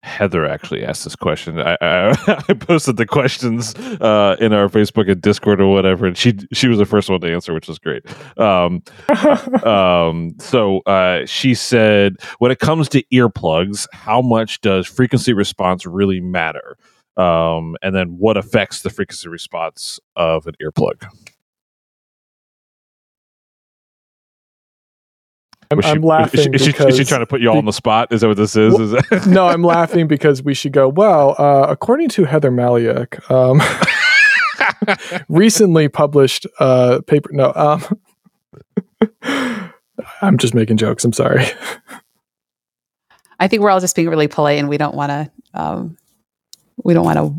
Heather actually asked this question. I, I, (laughs) I posted the questions uh, in our Facebook and Discord or whatever, and she she was the first one to answer, which was great. Um, (laughs) um, so uh, she said, when it comes to earplugs, how much does frequency response really matter? Um, and then what affects the frequency response of an earplug? I'm, she- I'm laughing Is she, is she- because is she trying to put you all on the spot? Is that what this is? Well, is (laughs) that- no, I'm laughing because we should go. Well, uh, according to Heather Malyuk, um, (laughs) recently published uh, paper. No, um, (laughs) I'm just making jokes. I'm sorry. I think we're all just being really polite, and we don't want to. Um, we don't want to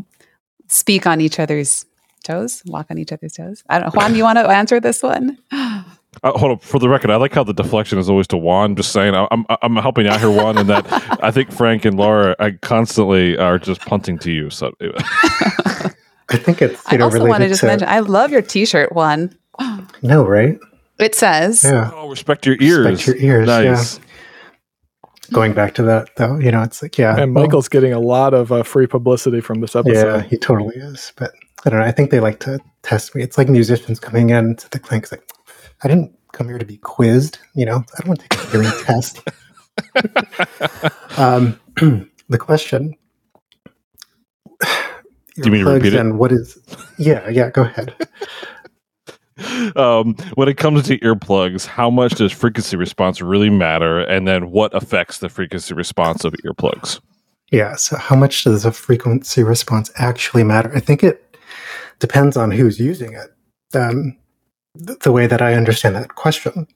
speak on each other's toes, walk on each other's toes. I don't. know. Juan, you want to answer this one? Uh, hold on. For the record, I like how the deflection is always to Juan. Just saying, I- I'm I'm helping out here, Juan, and that I think Frank and Laura I constantly are just punting to you. So I think it's I you know also want to just to mention. I love your T-shirt, Juan. no right. It says, Yeah, oh, respect your ears. Respect your ears, Nice. Going back to that though, you know, it's like yeah, And well, Michael's getting a lot of uh, free publicity from this episode. Yeah, he totally is. But I don't know. I think they like to test me. It's like musicians coming in to the clinic. Like, I didn't come here to be quizzed. You know, I don't want to take a hearing (laughs) test. um, (clears throat) the question. (sighs) Do you mean to repeat it? And what is? Yeah, yeah. Go ahead. Um, when it comes to earplugs, how much does frequency response really matter, and then what affects the frequency response of earplugs? Yeah. So, how much does a frequency response actually matter? I think it depends on who's using it. Um, th- the way that I understand that question,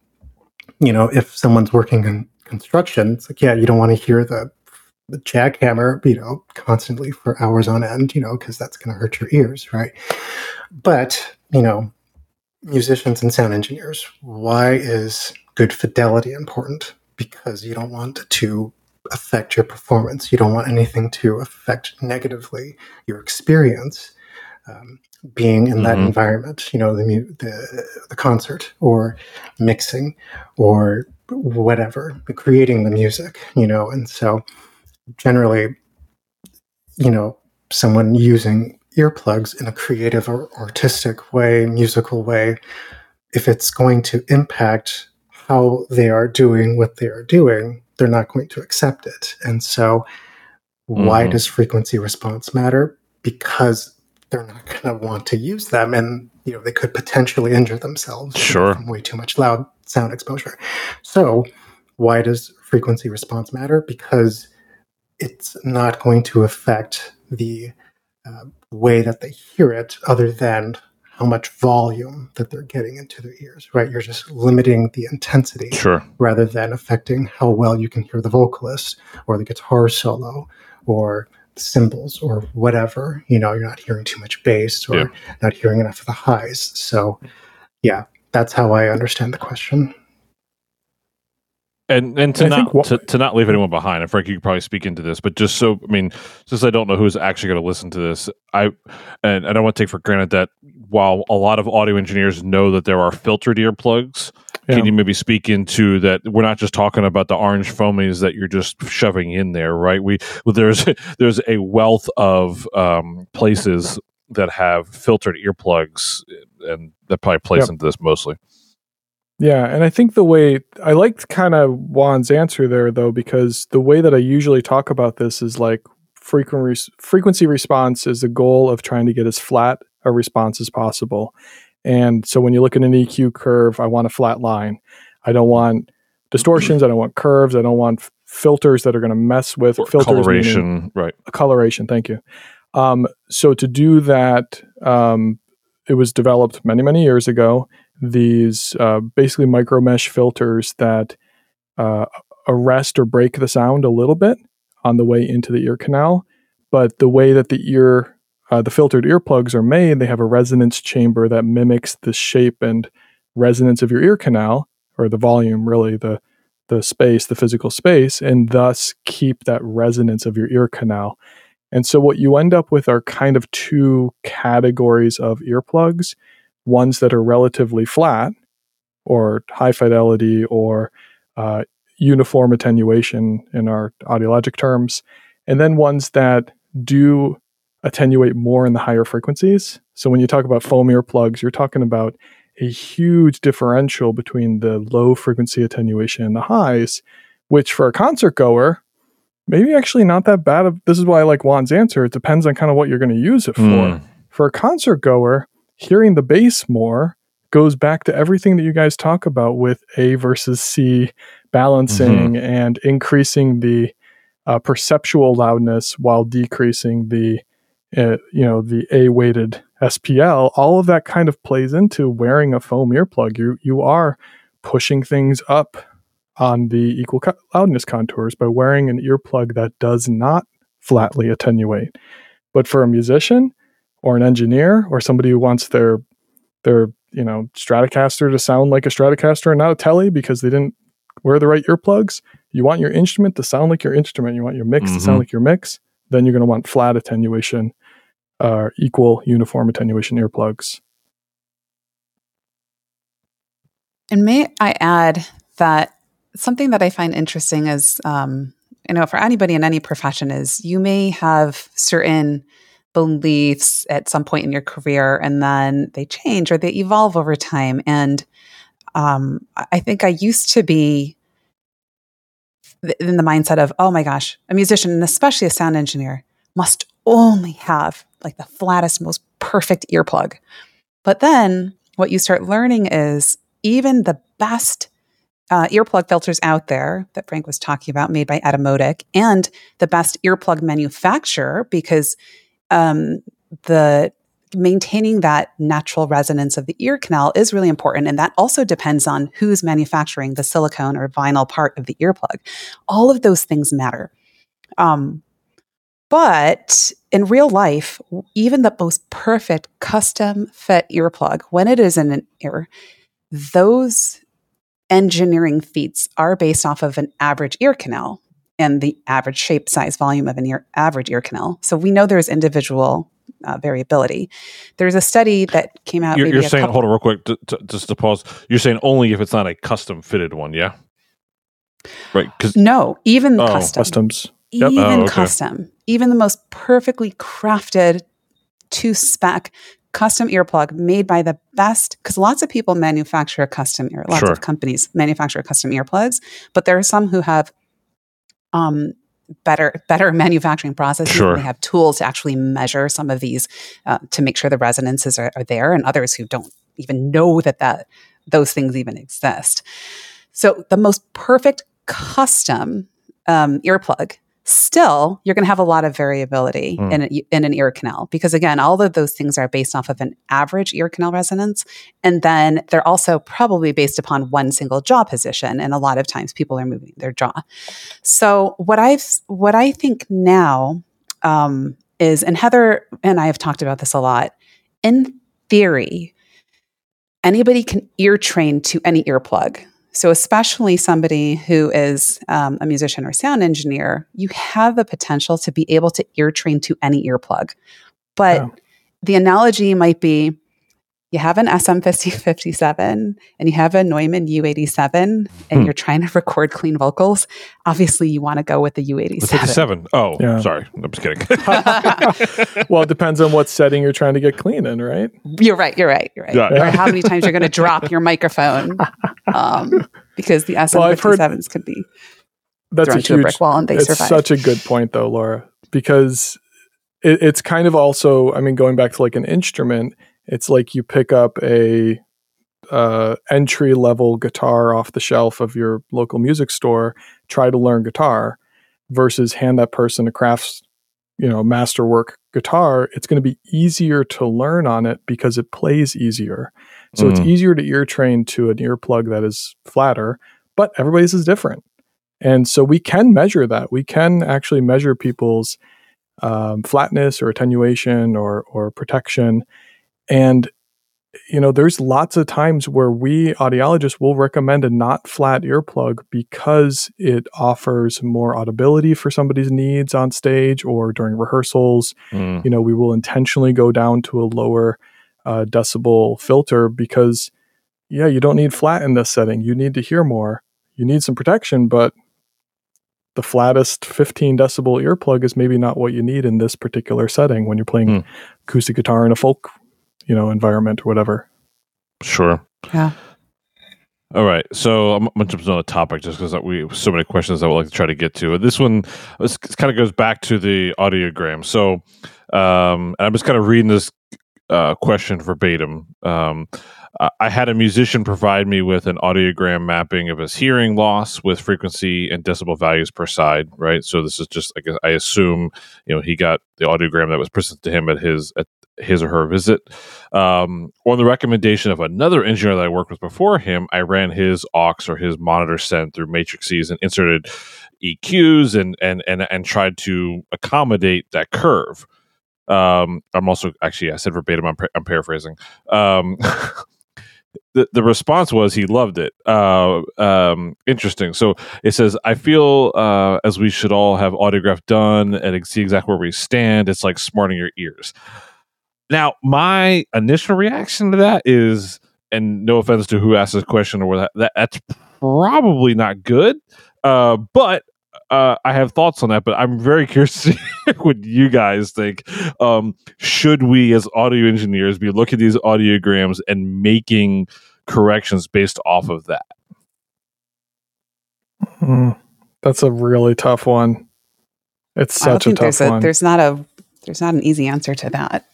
you know, if someone's working in construction, it's like, yeah, you don't want to hear the the jackhammer, you know, constantly for hours on end, you know, because that's going to hurt your ears, right? But you know, musicians and sound engineers, why is good fidelity important? Because you don't want to affect your performance. You don't want anything to affect negatively your experience um, being in that Mhm. environment. You know, the, the the concert or mixing or whatever, creating the music. You know, and so generally, you know, someone using earplugs in a creative or artistic way, musical way, if it's going to impact how they are doing what they are doing, they're not going to accept it. And so, why Mhm. does frequency response matter? Because they're not going to want to use them, and you know they could potentially injure themselves Sure. from way too much loud sound exposure. So, why does frequency response matter? Because it's not going to affect the uh, way that they hear it, other than how much volume that they're getting into their ears, right? You're just limiting the intensity Sure. rather than affecting how well you can hear the vocalist or the guitar solo or cymbals or whatever. You know, you're not hearing too much bass or Yeah. not hearing enough of the highs. So, yeah, that's how I understand the question. And and to I not what- to, to not leave anyone behind, and Frank, you could probably speak into this, but just so I mean, since I don't know who's actually going to listen to this, I and I don't want to take for granted that while a lot of audio engineers know that there are filtered earplugs, Yeah. can you maybe speak into that? We're not just talking about the orange foamies that you're just shoving in there, right? We well, there's (laughs) there's a wealth of um, places that have filtered earplugs, and that probably plays Yep. into this mostly. Yeah, and I think the way I liked kind of Juan's answer there though, because the way that I usually talk about this is like frequent res- frequency response is the goal of trying to get as flat a response as possible. And so when you look at an EQ curve, I want a flat line. I don't want distortions. I don't want curves. I don't want f- filters that are going to mess with Or filters coloration, right? coloration. Thank you. Um, so to do that, um, it was developed many many years ago. These uh, basically micro mesh filters that uh, arrest or break the sound a little bit on the way into the ear canal, but the way that the ear uh, the filtered earplugs are made, they have a resonance chamber that mimics the shape and resonance of your ear canal, or the volume, really the the space, the physical space, and thus keep that resonance of your ear canal. And so what you end up with are kind of two categories of earplugs ones that are relatively flat or high fidelity or uh, uniform attenuation in our audiologic terms, and then ones that do attenuate more in the higher frequencies. So when you talk about foam earplugs, you're talking about a huge differential between the low frequency attenuation and the highs, which for a concert goer, maybe actually not that bad. Of, this is why I like Juan's answer. It depends on kind of what you're going to use it for. Mm. For a concert goer, hearing the bass more goes back to everything that you guys talk about with A versus C balancing and increasing the uh, perceptual loudness while decreasing the uh, you know the A weighted SPL. All of that kind of plays into wearing a foam earplug. You you are pushing things up on the equal co- loudness contours by wearing an earplug that does not flatly attenuate. But for a musician or an engineer or somebody who wants their their you know Stratocaster to sound like a Stratocaster and not a Tele because they didn't wear the right earplugs, you want your instrument to sound like your instrument. You want your mix to sound Mhm. like your mix. Then you're going to want flat attenuation, uh, equal uniform attenuation earplugs. And may I add that something that I find interesting is, um, you know, for anybody in any profession, is you may have certain beliefs at some point in your career, and then they change or they evolve over time. And um, I think I used to be in the mindset of, oh my gosh, a musician and especially a sound engineer must only have like the flattest, most perfect earplug. But then what you start learning is even the best uh, earplug filters out there that Frank was talking about, made by Etymotic, and the best earplug manufacturer, because um, the maintaining that natural resonance of the ear canal is really important, and that also depends on who's manufacturing the silicone or vinyl part of the earplug. All of those things matter. Um, but in real life, even the most perfect custom fit earplug, when it is in an ear, those engineering feats are based off of an average ear canal and the average shape, size, volume of an ear, average ear canal. So we know there's individual uh, variability. There's a study that came out. You're, maybe you're a saying, couple- hold on real quick, t- t- just to pause. You're saying only if it's not a custom fitted one, yeah? Right. Because no, even Oh, custom. Customs. Yep. even Oh, okay. custom, even the most perfectly crafted to spec custom earplug made by the best, because lots of people manufacture custom ear, lots Sure. of companies manufacture custom earplugs, but there are some who have um, better better (laughs) manufacturing processes. Sure. They have tools to actually measure some of these uh, to make sure the resonances are, are there, and others who don't even know that that those things even exist. So the most perfect custom um, earplug still you're going to have a lot of variability Mm. in, a, in an ear canal because again all of those things are based off of an average ear canal resonance. And then they're also probably based upon one single jaw position and a lot of times people are moving their jaw. So what i've what i think now um, is and heather and i have talked about this a lot in theory anybody can ear train to any earplug so, especially somebody who is um, a musician or sound engineer, you have the potential to be able to ear train to any earplug. But Yeah. the analogy might be you have an SM5057 and you have a Neumann U87 and Hmm. you're trying to record clean vocals. Obviously, you want to go with the the U87. 57. Oh, Yeah. sorry. I'm just kidding. (laughs) well, it depends on what setting you're trying to get clean in, right? You're right. You're right. You're right. Yeah. Or how many times you're going to drop your microphone um, because the SM57s Well, heard- could be That's thrown a to a brick wall and they it's survive. such a good point, though, Laura, because it, it's kind of also. I mean, going back to like an instrument, it's like you pick up a uh, entry level guitar off the shelf of your local music store, try to learn guitar, versus hand that person a crafts, you know, masterwork guitar. It's going to be easier to learn on it because it plays easier. So it's Mhm. easier to ear train to an earplug that is flatter, but everybody's is different. And so we can measure that. We can actually measure people's um, flatness or attenuation or or protection. And you know, there's lots of times where we audiologists will recommend a not flat earplug because it offers more audibility for somebody's needs on stage or during rehearsals. Mm. You know, we will intentionally go down to a lower uh, decibel filter because, yeah, you don't need flat in this setting. You need to hear more. You need some protection, but the flattest 15 decibel earplug is maybe not what you need in this particular setting when you're playing Hmm. acoustic guitar in a folk, you know, environment or whatever. Sure. Yeah. All right, so I'm going to jump on a topic just because we have so many questions I would like to try to get to. This one this kind of goes back to the audiogram. So um, I'm just kind of reading this uh, question verbatim. Um, I- I had a musician provide me with an audiogram mapping of his hearing loss with frequency and decibel values per side. Right, so this is just I guess I assume you know he got the audiogram that was presented to him at his at his or her visit. Um, on the recommendation of another engineer that I worked with before him, I ran his aux or his monitor send through matrices and inserted EQs and and and and tried to accommodate that curve. Um, I'm also actually I said verbatim. I'm, par- I'm paraphrasing. Um, (laughs) the the response was he loved it. Uh, um, interesting. So it says I feel uh, as we should all have audiogram done and see exactly where we stand. It's like smarting your ears. Now, my initial reaction to that is, and no offense to who asked this question or what that, that's probably not good. Uh, but uh, I have thoughts on that. But I'm very (laughs) curious to hear what you guys think. Um, should we, as audio engineers, be looking at these audiograms and making corrections based off of that? Hmm. That's a really tough one. It's I don't such a tough there's a one. there's not a there's not an easy answer to that.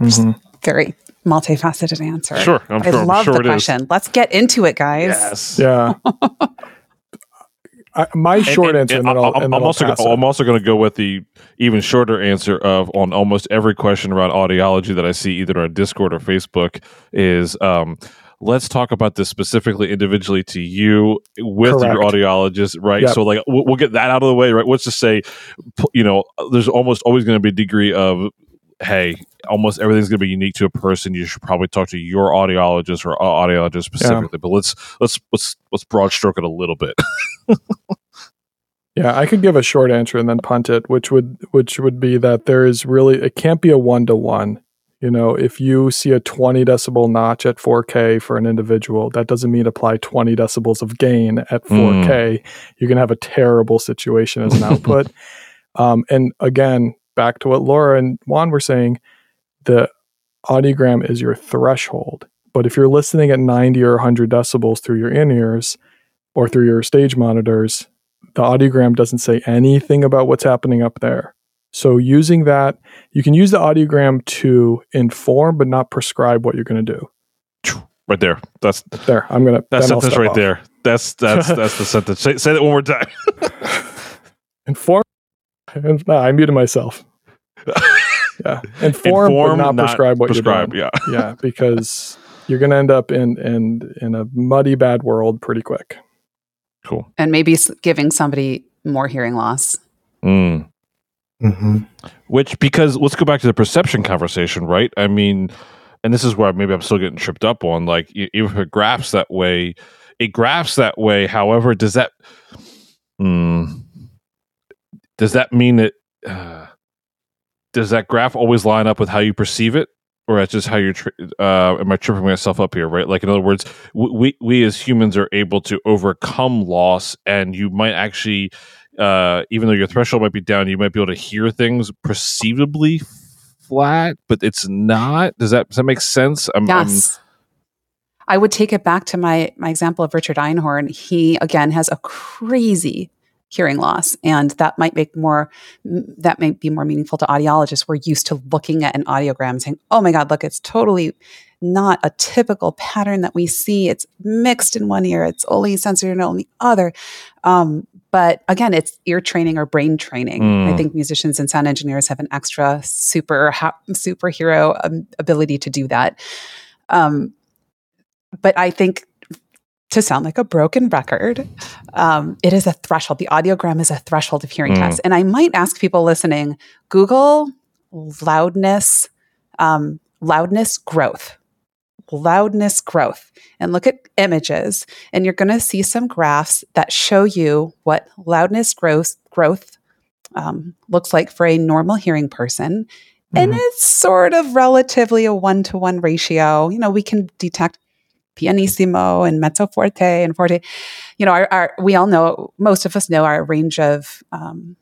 Mhm. Very multifaceted answer. Sure, I'm I sure. I'm love sure the it is. question. Let's get into it, guys. Yes. Yeah. (laughs) I, my short and- answer, and and, then I'll, I'm, and then I'm also pass gonna. I'm also going to go with the even shorter answer of on almost every question around audiology that I see either on Discord or Facebook is um, let's talk about this specifically individually to you with your audiologist, right? Yep. So like we'll, we'll get that out of the way, right? Let's just say, you know, there's almost always going to be a degree of hey, almost everything's going to be unique to a person. You should probably talk to your audiologist or audiologist specifically. But let's let's let's let's broad stroke it a little bit. (laughs) Yeah, I could give a short answer and then punt it, which would which would be that there is really it can't be a one to one. You know, if you see a 20 decibel notch at 4K for an individual, that doesn't mean apply 20 decibels of gain at 4K. You're going to have a terrible situation as an output. (laughs) um, and again, back to what Laura and Juan were saying, the audiogram is your threshold. But if you're listening at 90 or 100 decibels through your in ears or through your stage monitors, the audiogram doesn't say anything about what's happening up there. So using that, you can use the audiogram to inform but not prescribe what you're going to do. right there. That's There, I'm going to that sentence right there. That's that's that's the (laughs) sentence. Say, say that one more time. Inform. And, no, I muted myself. (laughs) yeah, inform, but not, prescribe what prescribe. you're doing. Yeah. Yeah, because (laughs) you're going to end up in in in a muddy bad world pretty quick. Cool. And maybe giving somebody more hearing loss. Mm. hmm Which because let's go back to the perception conversation, right? I mean, and this is where maybe I'm still getting tripped up on. Like, even if it graphs that way, it graphs that way. However, does that mm, does that mean that uh, does that graph always line up with how you perceive it, or that's just how you're? Tri- uh, am I tripping myself up here? Right? Like, in other words, we we as humans are able to overcome loss, and you might actually uh, even though your threshold might be down, you might be able to hear things perceivably flat, but it's not. Does that does that make sense? I'm, I'm- Yes. I would take it back to my my example of Richard Einhorn. He again has a crazy hearing loss, and that might make more that might be more meaningful to audiologists. We're used to looking at an audiogram and saying, "Oh my God, look, it's totally not a typical pattern that we see. It's mixed in one ear, it's only sensory in the other." Um, but again, it's ear training or brain training. Mm. I think musicians and sound engineers have an extra super ha- superhero um, ability to do that. Um, but I think to sound like a broken record, um, it is a threshold. The audiogram is a threshold of hearing Mm. test. And I might ask people listening Google loudness, um, loudness growth. loudness growth and look at images, and you're going to see some graphs that show you what loudness growth growth um, looks like for a normal hearing person. And Mhm. it's sort of relatively a one to one ratio. You know, we can detect pianissimo and mezzo forte and forte. You know, our, our we all know, most of us know our range of um,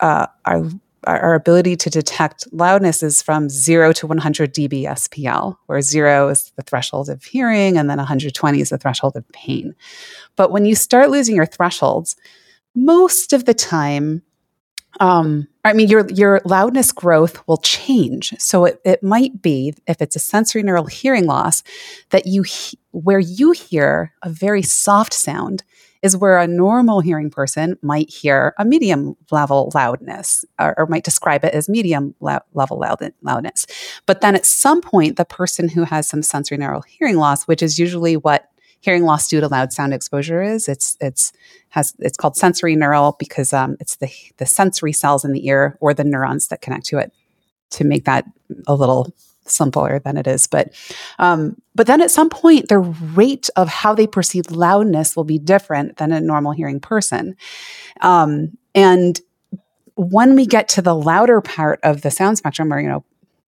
uh, our our ability to detect loudness is from 0 to 100 dB SPL, where 0 is the threshold of hearing and then 120 is the threshold of pain. But when you start losing your thresholds, most of the time, um, I mean, your your loudness growth will change. So it, it might be if it's a sensorineural hearing loss that you he- where you hear a very soft sound is where a normal hearing person might hear a medium level loudness or, or might describe it as medium level loud- loudness. But then at some point, the person who has some sensorineural hearing loss, which is usually what hearing loss due to loud sound exposure is, it's it's has it's called sensorineural because um, it's the the sensory cells in the ear or the neurons that connect to it to make that a little simpler than it is. But um, but then at some point, the rate of how they perceive loudness will be different than a normal hearing person. Um, and when we get to the louder part of the sound spectrum, or you know,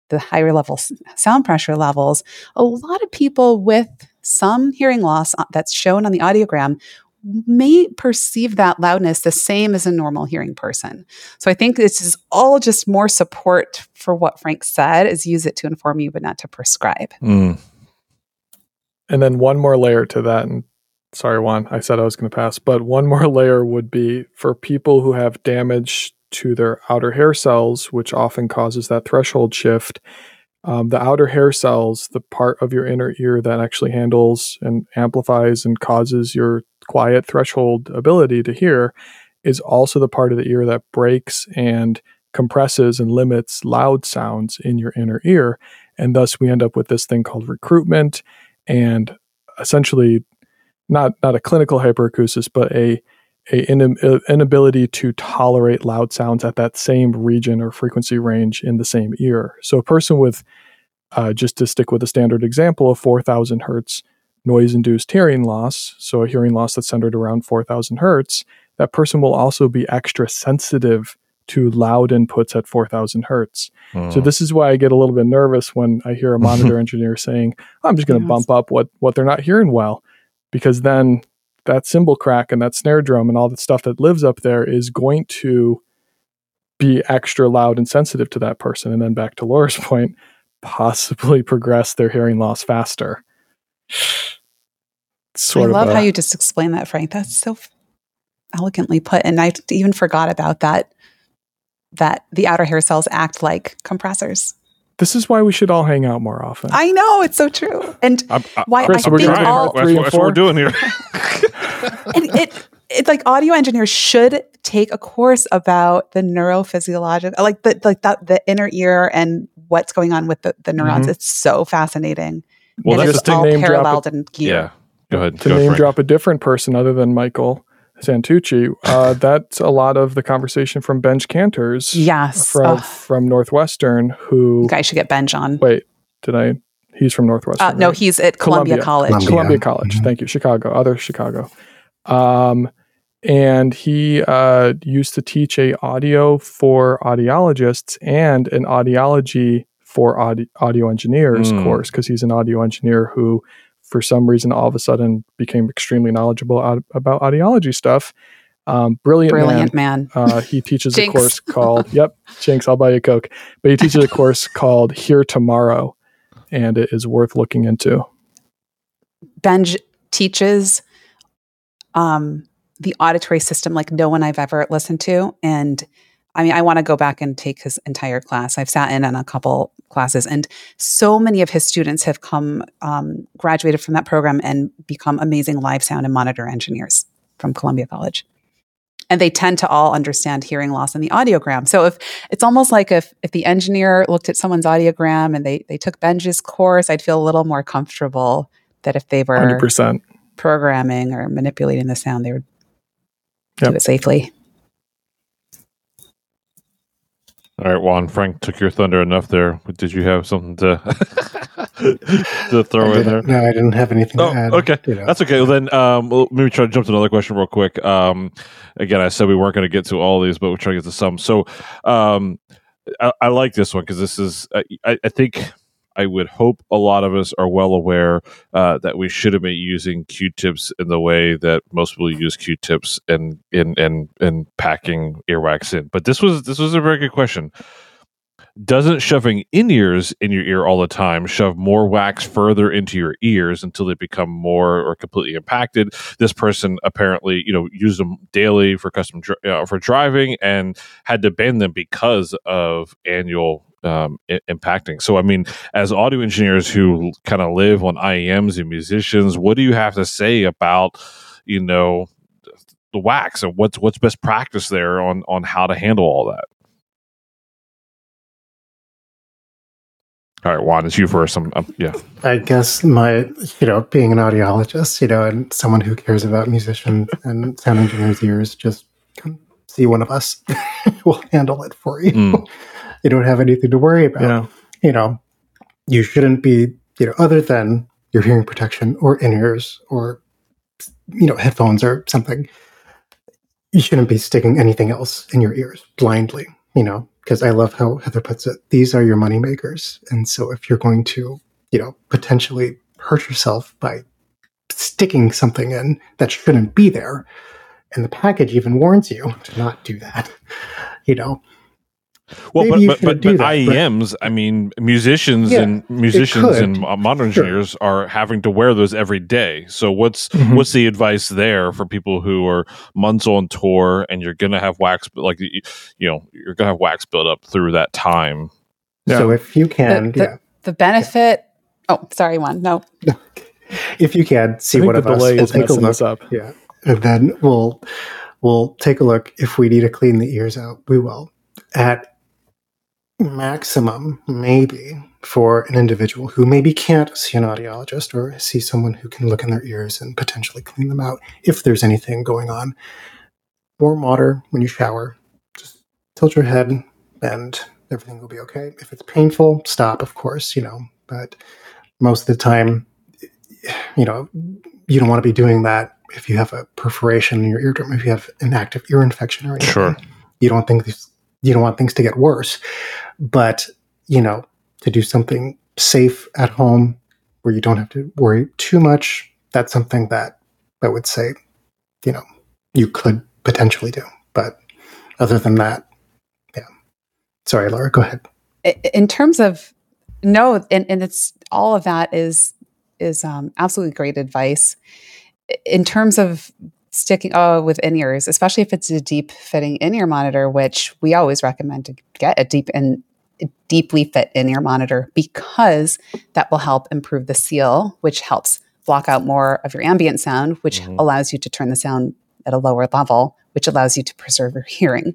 the higher level sound pressure levels, a lot of people with some hearing loss uh, that's shown on the audiogram may perceive that loudness the same as a normal hearing person. So I think this is all just more support for what Frank said is use it to inform you but not to prescribe. Mm. And then one more layer to that, and sorry, Juan, I said I was going to pass, but one more (laughs) layer would be for people who have damage to their outer hair cells, which often causes that threshold shift. Um, the outer hair cells, the part of your inner ear that actually handles and amplifies and causes your quiet threshold ability to hear, is also the part of the ear that breaks and compresses and limits loud sounds in your inner ear. And thus, we end up with this thing called recruitment and essentially not not a clinical hyperacusis, but a a in, inability to tolerate loud sounds at that same region or frequency range in the same ear. So a person with uh, just to stick with a standard example of 4,000 hertz noise-induced hearing loss, so a hearing loss that's centered around 4,000 hertz, that person will also be extra sensitive to loud inputs at 4,000 hertz. Mm. So this is why I get a little bit nervous when I hear a monitor (laughs) engineer saying, "I'm just going to Yes. bump up what what they're not hearing well," because then that cymbal crack and that snare drum and all the stuff that lives up there is going to be extra loud and sensitive to that person, and then back to Laura's (laughs) point, possibly progress their hearing loss faster. Sort I love a- how you just explained that, Frank. That's so f- elegantly put. And I even forgot about that. That the outer hair cells act like compressors. This is why we should all hang out more often. I know it's so true. And I'm, I, why Chris, I we're think doing all that's, three what, that's what we're doing here. (laughs) it, it it's like audio engineers should take a course about the neurophysiological like the like that the inner ear and what's going on with the, the neurons. Mhm. It's so fascinating. well, and that's it's the to all name drop paralleled and geared. Yeah. Go ahead. to Go, name drop a different person other than Michael Santucci, uh, (laughs) that's a lot of the conversation from Benj Kanters Yes. from Ugh. from Northwestern. Who you guys should get Benj on. wait? Did I? He's from Northwestern. Uh, no, right? he's at Columbia, Columbia. College. Columbia. Columbia College. Mhm. Thank you, Chicago. Other Chicago. Um, and he uh, used to teach a audio for audiologists and an audiology for audi- audio engineers Mm. course because he's an audio engineer who, for some reason, all of a sudden became extremely knowledgeable out- about audiology stuff. Um, brilliant, man. Brilliant man. Uh, he teaches a (laughs) course called (laughs) Yep, Jinx. I'll buy you a coke. But he teaches a course (laughs) called Hear Tomorrow, and it is worth looking into. Benj teaches um, the auditory system like no one I've ever listened to. And I mean, I want to go back and take his entire class. I've sat in on a couple classes, and so many of his students have come, um, graduated from that program and become amazing live sound and monitor engineers from Columbia College. And they tend to all understand hearing loss in the audiogram. So if it's almost like if if the engineer looked at someone's audiogram and they they took Benj's course, I'd feel a little more comfortable that if they were Hundred percent. Programming or manipulating the sound, they would Yep. do it safely. All right, Juan. Frank took your thunder enough there. Did you have something to? (laughs) to throw I in there. No, I didn't have anything Oh, to add. okay. you know. That's okay. Well, then um, we'll maybe try to jump to another question real quick. Um, again, I said we weren't going to get to all these, but we'll try to get to some. So um, I, I like this one because this is, I, I I think I would hope a lot of us are well aware uh, that we shouldn't be using Q-tips in the way that most people use Q-tips and in and and packing earwax in. But this was this was a very good question. Doesn't shoving in ears in your ear all the time shove more wax further into your ears until they become more or completely impacted? This person apparently, you know, used them daily for custom uh, for driving and had to ban them because of annual um, I- impacting. So, I mean, as audio engineers who kind of live on IEMs and musicians, what do you have to say about, you know, the wax and what's what's best practice there on on how to handle all that? All right, Juan, it's you first. I'm, I'm, yeah, I guess my, you know, being an audiologist, you know, and someone who cares about musicians and sound engineers' ears, just come see one of us. (laughs) we'll handle it for you. Mm. You don't have anything to worry about. Yeah. You know, you shouldn't be, you know, other than your hearing protection or in ears or, you know, headphones or something. You shouldn't be sticking anything else in your ears blindly. You know, because I love how Heather puts it. These are your money makers, and so if you're going to you know, potentially hurt yourself by sticking something in that shouldn't be there. And the package even warns you to not do that. (laughs) You know, well, Maybe but you but, but, do but that, but- IEMs, I mean, musicians Yeah, and musicians and modern Sure. engineers are having to wear those every day. So what's Mhm. what's the advice there for people who are months on tour and you're gonna have wax, like you you know, you're gonna have wax build up through that time. Yeah. so if you can, the, yeah, the benefit. Oh, sorry, Juan. No, (laughs) if you can see I think one the of us, delay we'll is take a messing look. up. Yeah, and then we'll we'll take a look. If we need to clean the ears out, we will. At maximum, maybe for an individual who maybe can't see an audiologist or see someone who can look in their ears and potentially clean them out if there's anything going on. Warm water when you shower. Just tilt your head and everything will be okay. If it's painful, stop, of course, you know, but most of the time, you know, you don't want to be doing that if you have a perforation in your eardrum, if you have an active ear infection or anything. Sure. You don't think this, you don't want things to get worse. But, you know, to do something safe at home where you don't have to worry too much, that's something that I would say, you know, you could potentially do. But other than that, yeah. Sorry, Laura, go ahead. In terms of no, and, and it's all of that is is um, absolutely great advice. In terms of sticking oh with in ears, especially if it's a deep fitting in ear monitor, which we always recommend to get a deep and deeply fit in ear monitor because that will help improve the seal, which helps block out more of your ambient sound, which Mhm. allows you to turn the sound at a lower level, which allows you to preserve your hearing.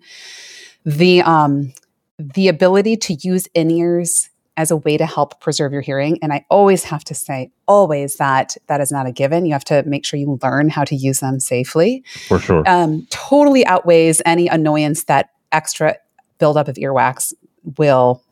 The um, the ability to use in ears as a way to help preserve your hearing. And i always have to say always that that is not a given. You have to make sure you learn how to use them safely. For sure. um, totally outweighs any annoyance that extra buildup of earwax will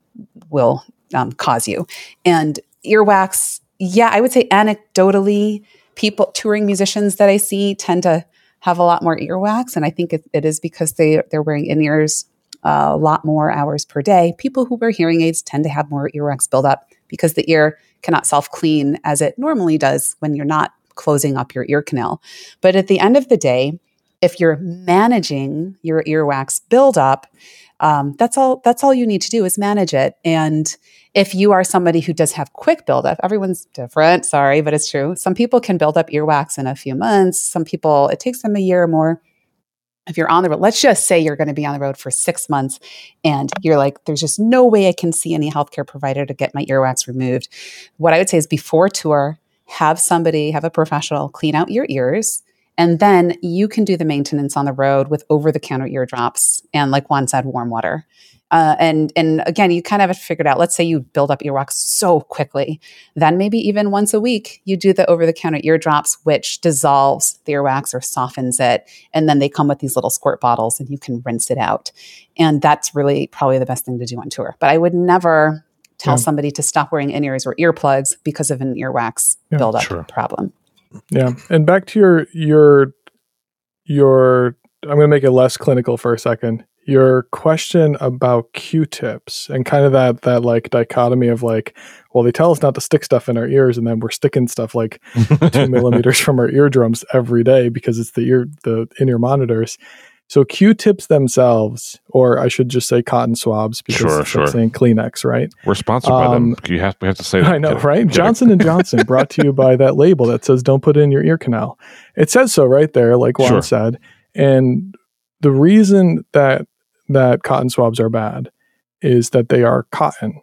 will um, cause you. And earwax yeah i would say anecdotally people touring musicians that i see tend to have a lot more earwax. And i think it, it is because they they're wearing in-ears a lot more hours per day. People who wear hearing aids tend to have more earwax buildup because the ear cannot self clean as it normally does when you're not closing up your ear canal. But at the end of the day, if you're managing your earwax buildup, um, that's all. That's all you need to do is manage it. And if you are somebody who does have quick buildup, everyone's different. Sorry, but it's true. Some people can build up earwax in a few months. Some people it takes them a year or more if you're on the road, let's just say you're going to be on the road for six months and you're like, there's just no way I can see any healthcare provider to get my earwax removed. What I would say is before tour, have somebody, have a professional clean out your ears. And then you can do the maintenance on the road with over the counter ear drops and, like Juan said, warm water. Uh, and and again, you kind of have it figured out. Let's say you build up earwax so quickly, then maybe even once a week you do the over the counter ear drops, which dissolves the earwax or softens it and then they come with these little squirt bottles and you can rinse it out and that's really probably the best thing to do on tour but i would never tell Yeah. somebody to stop wearing in ears or earplugs because of an earwax Yeah, buildup sure. problem. Yeah. And back to your your your I'm going to make it less clinical for a second. Your question about Q-tips and kind of that that like dichotomy of like, well, they tell us not to stick stuff in our ears, and then we're sticking stuff like two (laughs) millimeters from our eardrums every day because it's the ear the in-ear monitors. So Q-tips themselves, or I should just say cotton swabs because Sure, sure. like saying Kleenex, right? We're sponsored by Um, them. You have we have to say that. I know, right? Kidding. Johnson and Johnson (laughs) brought to you by that label that says "Don't put it in your ear canal." It says so right there, like Juan Sure. said. And the reason that that cotton swabs are bad is that they are cotton,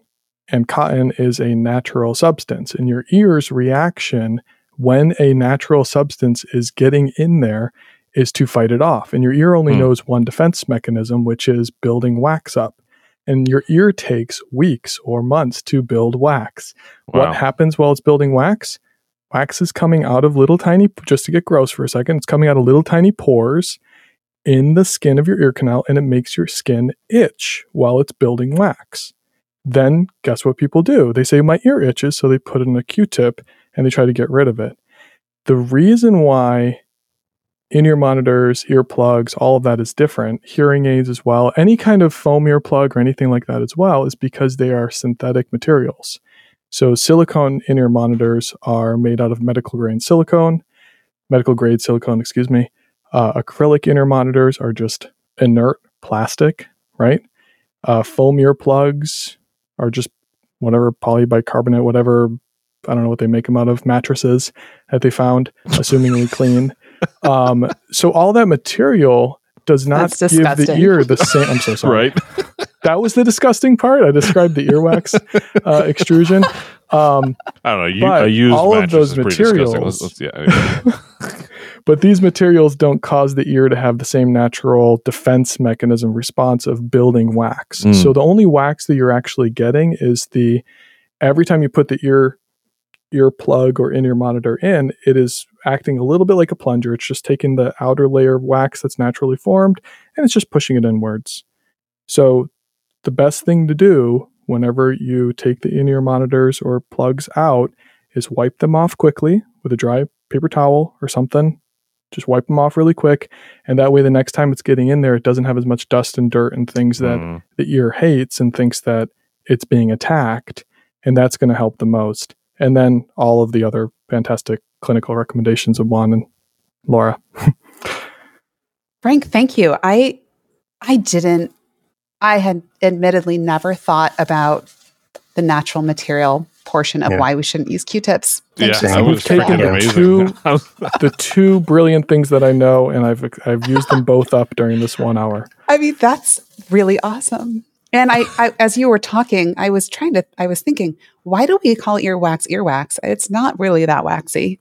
and cotton is a natural substance. And your ear's reaction when a natural substance is getting in there is to fight it off. And your ear only Hmm. knows one defense mechanism, which is building wax up. And your ear takes weeks or months to build wax. Wow. What happens while it's building wax? Wax is coming out of little tiny, just to get gross for a second, it's coming out of little tiny pores in the skin of your ear canal and it makes your skin itch while it's building wax. Then guess what people do? They say, My ear itches, so they put in a Q tip and they try to get rid of it. The reason why in ear monitors, earplugs, all of that is different, hearing aids as well, any kind of foam earplug or anything like that as well, is because they are synthetic materials. So silicone in-ear monitors are made out of medical grade silicone, medical grade silicone, excuse me. Uh, acrylic in-ear monitors are just inert plastic, right? Uh, foam earplugs are just whatever polybicarbonate, whatever I don't know what they make them out of mattresses that they found, assumingly clean. (laughs) Um, so all that material does not That's give the ear the same. I'm so sorry right? (laughs) that was the disgusting part. I described the earwax uh, extrusion. Um, I don't know. You, I use all of those is pretty disgusting. materials- Let's- let's- yeah, (laughs) but these materials don't cause the ear to have the same natural defense mechanism response of building wax. Mm. So the only wax that you're actually getting is the every time you put the ear ear plug or in ear monitor in, it is acting a little bit like a plunger. It's just taking the outer layer of wax that's naturally formed and it's just pushing it inwards. So the best thing to do whenever you take the in-ear monitors or plugs out is wipe them off quickly with a dry paper towel or something. Just wipe them off really quick. And that way, the next time it's getting in there, it doesn't have as much dust and dirt and things that Mm. the ear hates and thinks that it's being attacked. And that's going to help the most. And then all of the other fantastic clinical recommendations of Juan and Laura. (laughs) Frank, thank you. I I didn't I had admittedly never thought about the natural material portion of Yeah. why we shouldn't use Q-tips. yeah, Thank Thanks. that was We've taken the amazing. two- (laughs) the two brilliant things that I know, and I've I've used them both up during this one hour. I mean, that's really awesome. And I, I, as you were talking, I was trying to, I was thinking, why do we call earwax earwax? It's not really that waxy.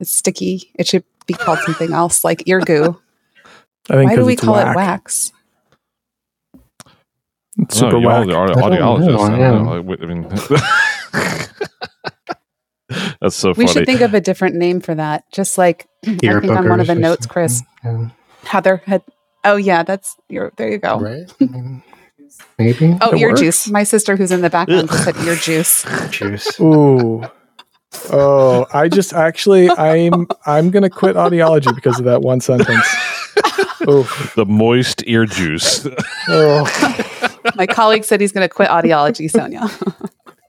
It's sticky. It should be called something else, like ear goo. I think Why do we call whack. it wax? It's No, super you all whack. are audiologists. know, I don't know. I mean, (laughs) that's so We should think of a different name for that. Just like Ear (clears throat) I think on one of the notes. Chris, Yeah. Heather had. Oh yeah, that's your. There you go. Right? I mean, maybe. Oh, It ear works. juice. My sister, who's in the background, just said ear (laughs) juice. Juice. Ooh. Oh, I just actually (laughs) I'm I'm gonna quit audiology because of that one sentence. Oof. the moist ear juice. Oh, My colleague said he's going to quit audiology, Sonia.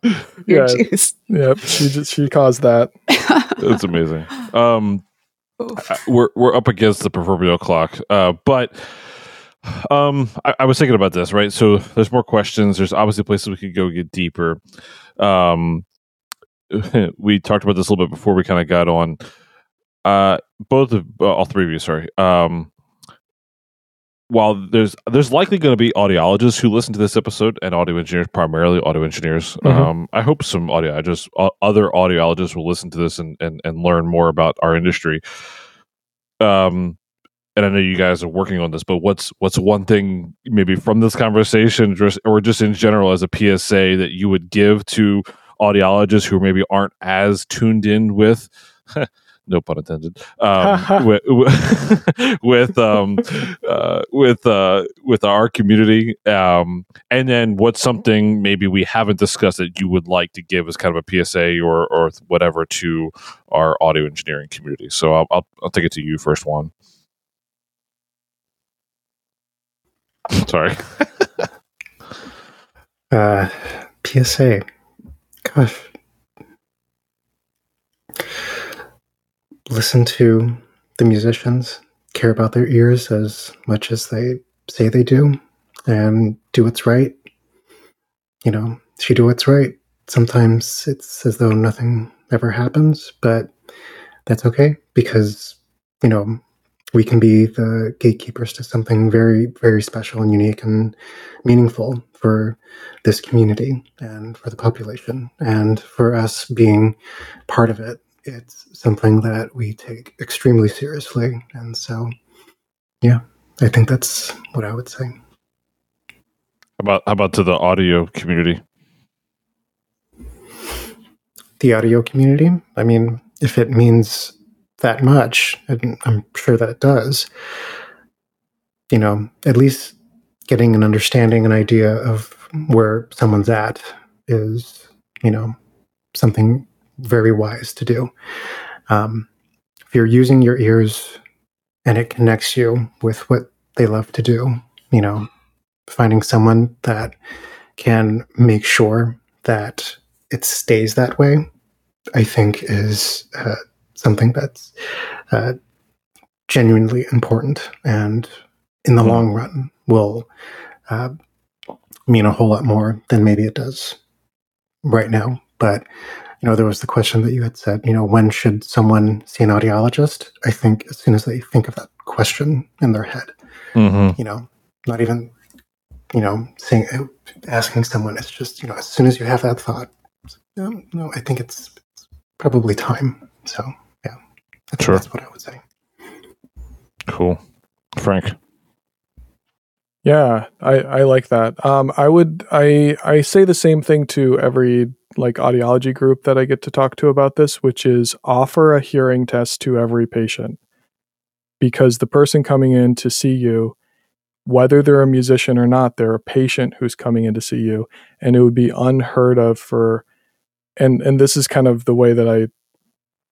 (laughs) yeah, ear juice. yep. She just she caused that. That's amazing. Um, Oof. we're we're up against the proverbial clock, uh, but um, I, I was thinking about this. Right, so there's more questions. There's obviously places we could go get deeper. Um, (laughs) we talked about this a little bit before we kind of got on. Uh, both of uh, all three of you, sorry. Um, while there's there's likely going to be audiologists who listen to this episode and audio engineers, primarily audio engineers. Mhm. Um, I hope some audiologists, o- other audiologists, will listen to this and, and and learn more about our industry. Um, and I know you guys are working on this, but what's what's one thing maybe from this conversation, just or just in general as a PSA that you would give to audiologists who maybe aren't as tuned in with (laughs) no pun intended, um, (laughs) with with um, uh, with uh, with our community, um, and then what's something maybe we haven't discussed that you would like to give as kind of a PSA or or whatever to our audio engineering community. So I'll I'll, I'll take it to you first Juan. (laughs) Sorry. (laughs) Uh, PSA. Gosh. Listen to the musicians, care about their ears as much as they say they do, and do what's right. You know, you do what's right, sometimes it's as though nothing ever happens, but that's okay because, you know, we can be the gatekeepers to something very, very special and unique and meaningful for this community and for the population. And for us being part of it, it's something that we take extremely seriously. And so, yeah, I think that's what I would say. How about how about to the audio community? The audio community, I mean, if it means that much, and I'm sure that it does, you know, at least getting an understanding, an idea of where someone's at is, you know, something very wise to do. Um, if you're using your ears and it connects you with what they love to do, you know, finding someone that can make sure that it stays that way, I think is uh, something that's uh, genuinely important and in the Mhm. long run will uh, mean a whole lot more than maybe it does right now. But you know, there was the question that you had said, you know, when should someone see an audiologist? I think as soon as they think of that question in their head, Mm-hmm. you know, not even, you know, saying asking someone. It's just you know, as soon as you have that thought, no, no, I think it's, it's probably time. So yeah, I think Sure. that's what I would say. Cool, Frank. Yeah, I, I like that. Um, I would I I say the same thing to every like audiology group that I get to talk to about this, which is offer a hearing test to every patient. Because the person coming in to see you, whether they're a musician or not, they're a patient who's coming in to see you. And it would be unheard of for and and this is kind of the way that I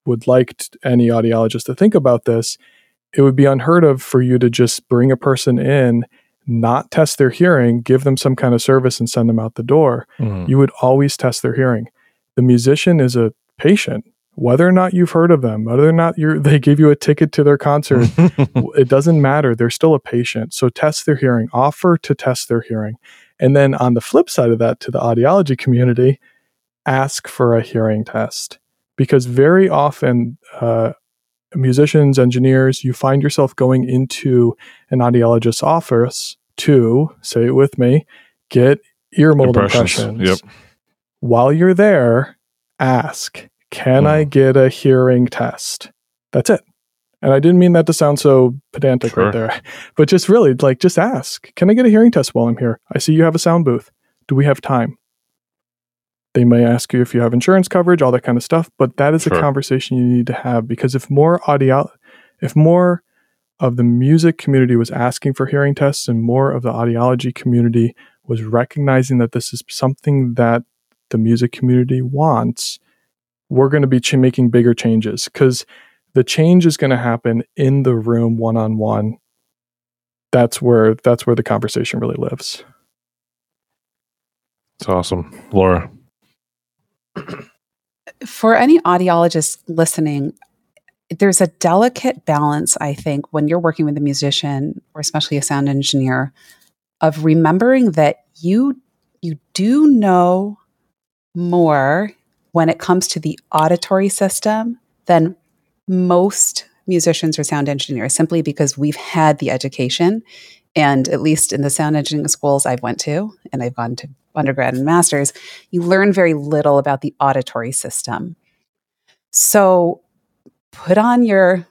would like t- any audiologist to think about this. It would be unheard of for you to just bring a person in not test their hearing, give them some kind of service and send them out the door. Mm. You would always test their hearing. The musician is a patient, whether or not you've heard of them, whether or not you're, (laughs) they give you a ticket to their concert, (laughs) it doesn't matter. They're still a patient. So test their hearing, offer to test their hearing. And then on the flip side of that, to the audiology community, ask for a hearing test. Because very often, uh, musicians, engineers, you find yourself going into an audiologist's office to, say it with me, get ear mold Impressions. impressions. Yep. While you're there, ask, can I Mhm. get a hearing test? That's it. And I didn't mean that to sound so pedantic Sure. right there, but just really like, just ask, can I get a hearing test while I'm here? I see you have a sound booth. Do we have time? They may ask you if you have insurance coverage, all that kind of stuff, but that is Sure. a conversation you need to have because if more audio, if more of the music community was asking for hearing tests and more of the audiology community was recognizing that this is something that the music community wants, we're going to be ch- making bigger changes because the change is going to happen in the room one on one. That's where that's where the conversation really lives. It's awesome, Laura. For any audiologist listening, there's a delicate balance, I think, when you're working with a musician or especially a sound engineer, of remembering that you you do know more when it comes to the auditory system than most musicians or sound engineers, simply because we've had the education. And at least in the sound engineering schools I've went to, and I've gone to undergrad and masters, you learn very little about the auditory system. So put on your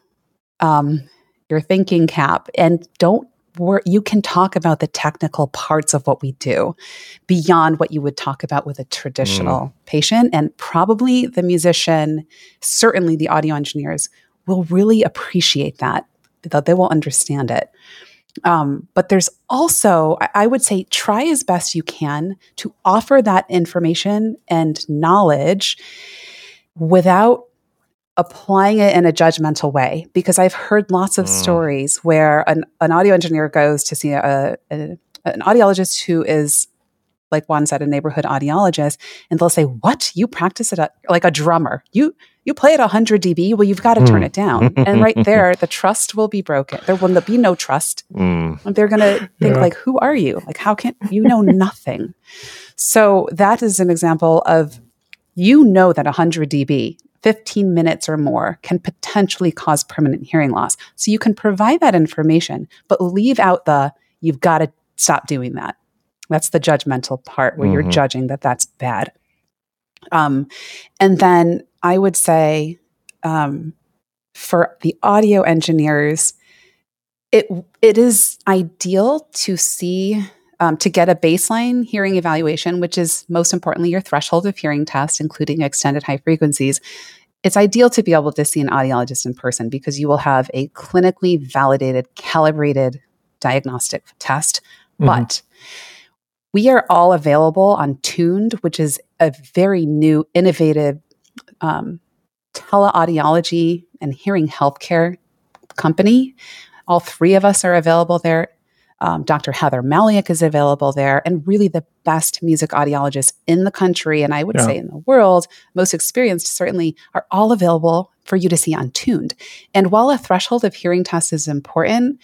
um, your thinking cap and don't wor- you can talk about the technical parts of what we do beyond what you would talk about with a traditional patient and probably the musician certainly the audio engineers will really appreciate that. That they will understand it. Um, but there's also, I- I would say, try as best you can to offer that information and knowledge without applying it in a judgmental way. Because I've heard lots of Mm. stories where an, an audio engineer goes to see a, a, an audiologist who is like Juan said, a neighborhood audiologist, and they'll say, "What? You practice it at, like a drummer? You you play at 100 dB? Well, you've got to turn Hmm. it down." and right there, the trust will be broken. There will be no trust. Mm. They're going to think Yeah. like, "Who are you? Like, how can you know nothing?" so that is an example of you know that 100 dB. 15 minutes or more can potentially cause permanent hearing loss. So you can provide that information, but leave out the you've got to stop doing that. That's the judgmental part where you're Mhm. judging that that's bad. Um, and then I would say um, for the audio engineers, it it is ideal to see um, to get a baseline hearing evaluation, which is most importantly your threshold of hearing test, including extended high frequencies. It's ideal to be able to see an audiologist in person because you will have a clinically validated, calibrated diagnostic test. Mhm. But we are all available on Tuned, which is a very new, innovative um, teleaudiology and hearing healthcare company. All three of us are available there. Um, Dr. Heather Malyuk is available there, and really the best music audiologists in the country, and I would Yeah. say in the world, most experienced certainly, are all available for you to see on Tuned. And while a threshold of hearing test is important,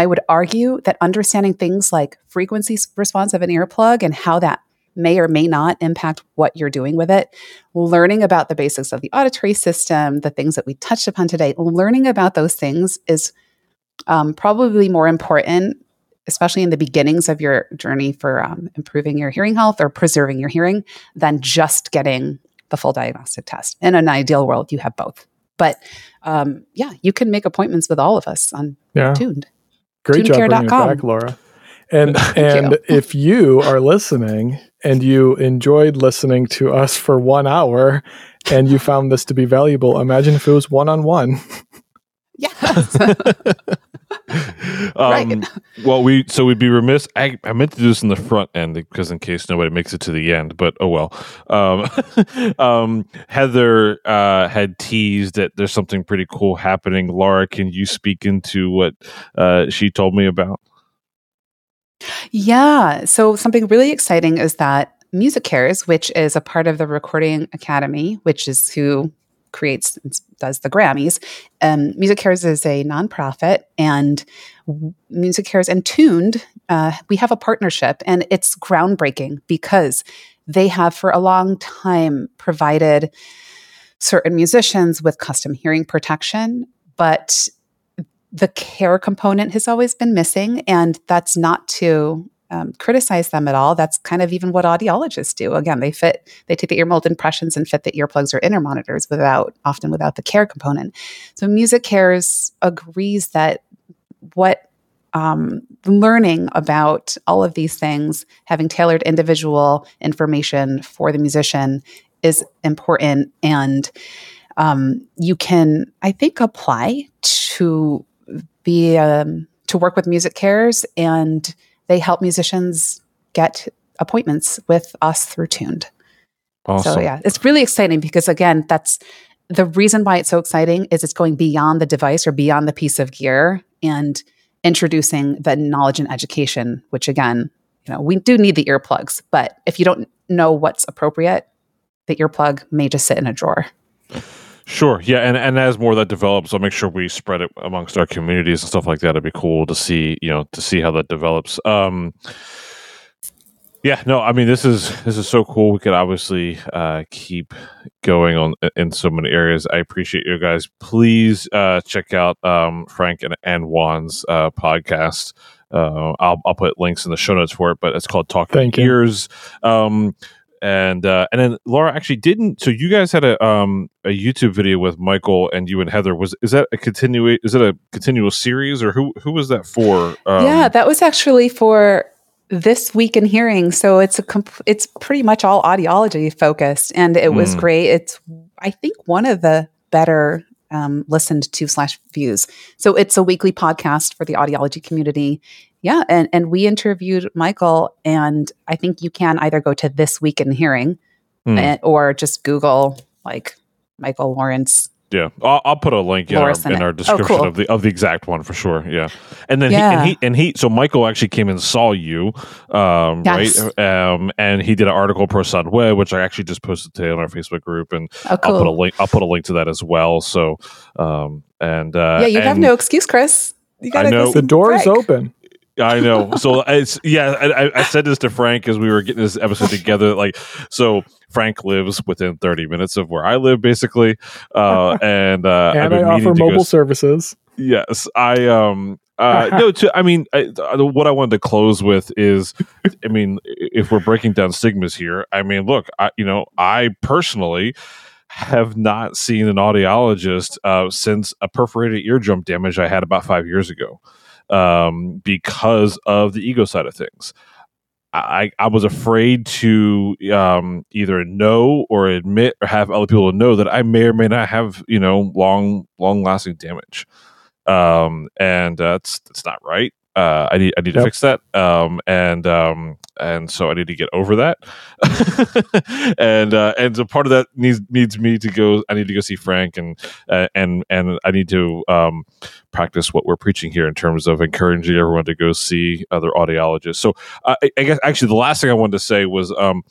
I would argue that understanding things like frequency response of an earplug and how that may or may not impact what you're doing with it, learning about the basics of the auditory system, the things that we touched upon today, learning about those things is um, probably more important, especially in the beginnings of your journey for um, improving your hearing health or preserving your hearing, than just getting the full diagnostic test. In an ideal world, you have both. But um, yeah, you can make appointments with all of us on Yeah. Tuned. Great job bringing it tunedcare.com. back, Laura. And (laughs) and you. if you are listening and you enjoyed listening to us for one hour and you found this to be valuable, imagine if it was one on one. (laughs) Yes. (laughs) um, Right. Well, we so we'd be remiss. I, I meant to do this in the front end because in case nobody makes it to the end, but oh well. Um, (laughs) um, Heather uh, had teased that there's something pretty cool happening. Laura, can you speak into what uh, she told me about? Yeah. So something really exciting is that Music Cares, which is a part of the Recording Academy, which is who creates does the Grammys. Um, Music Cares is a nonprofit, and Music Cares and Tuned, uh, we have a partnership, and it's groundbreaking because they have for a long time provided certain musicians with custom hearing protection, but the care component has always been missing, and that's not to um, criticize them at all. That's kind of even what audiologists do. Again, they fit, they take the ear mold impressions and fit the earplugs or in-ear monitors without, often without the care component. So Music Cares agrees that what um, learning about all of these things, having tailored individual information for the musician is important. And um, you can, I think, apply to be um, to work with Music Cares, and they help musicians get appointments with us through Tuned. Awesome. So yeah, it's really exciting because again, that's the reason why it's so exciting is it's going beyond the device or beyond the piece of gear and introducing the knowledge and education, which again, you know, we do need the earplugs, but if you don't know what's appropriate, the earplug may just sit in a drawer. Sure. Yeah, and, and as more of that develops, I'll make sure we spread it amongst our communities and stuff like that. It'd be cool to see, you know, to see how that develops. Um yeah, no, I mean this is this is so cool. We could obviously uh keep going on in so many areas. I appreciate you guys. Please uh check out um Frank and, and Juan's uh podcast. Uh I'll I'll put links in the show notes for it, but it's called Talking Thank you. Ears. Um and uh, and then Laura actually didn't. So you guys had a um a YouTube video with Michael and you and Heather. Was is that a continue? Is it a continual series or who who was that for? Um, yeah, that was actually for this week in hearing. So it's a comp- it's pretty much all audiology focused, and it was Mm. great. It's I think one of the better um, listened to slash views. So it's a weekly podcast for the audiology community. Yeah, and and we interviewed Michael, and I think you can either go to this week in hearing, Hmm. eh, or just Google like Michael Lawrence. Yeah, I'll, I'll put a link in our, in in it. our Oh, description cool. of the of the exact one for sure. Yeah, and then Yeah. he, and he and he so Michael actually came and saw you, um, Yes. right? Um, and he did an article ProSoundWeb, which I actually just posted today on our Facebook group, and Oh, I'll put a link. I'll put a link to that as well. So, um, and uh, yeah, you have no excuse, Chris. You gotta know. go The door is open. I know. So it's yeah. I, I- said this to Frank as we were getting this episode together. Like, so Frank lives within 30 minutes of where I live, basically, uh, (laughs) and uh, and I offer go mobile s- services. Yes, I um uh no. To, I mean, I, what I wanted to close with is, I mean, if we're breaking down stigmas here, I mean, look, I you know, I personally have not seen an audiologist uh, since a perforated eardrum damage I had about five years ago, um, because of the ego side of things. I, I was afraid to um, either know or admit or have other people know that I may or may not have you know long long lasting damage um, and uh, that's it's not right. Uh, I need I need to fix that. Um, and um, and so I need to get over that. (laughs) and uh, and so part of that needs needs me to go. I need to go see Frank and uh, and and I need to um, practice what we're preaching here in terms of encouraging everyone to go see other audiologists. So uh, I, I guess actually the last thing I wanted to say was. Um,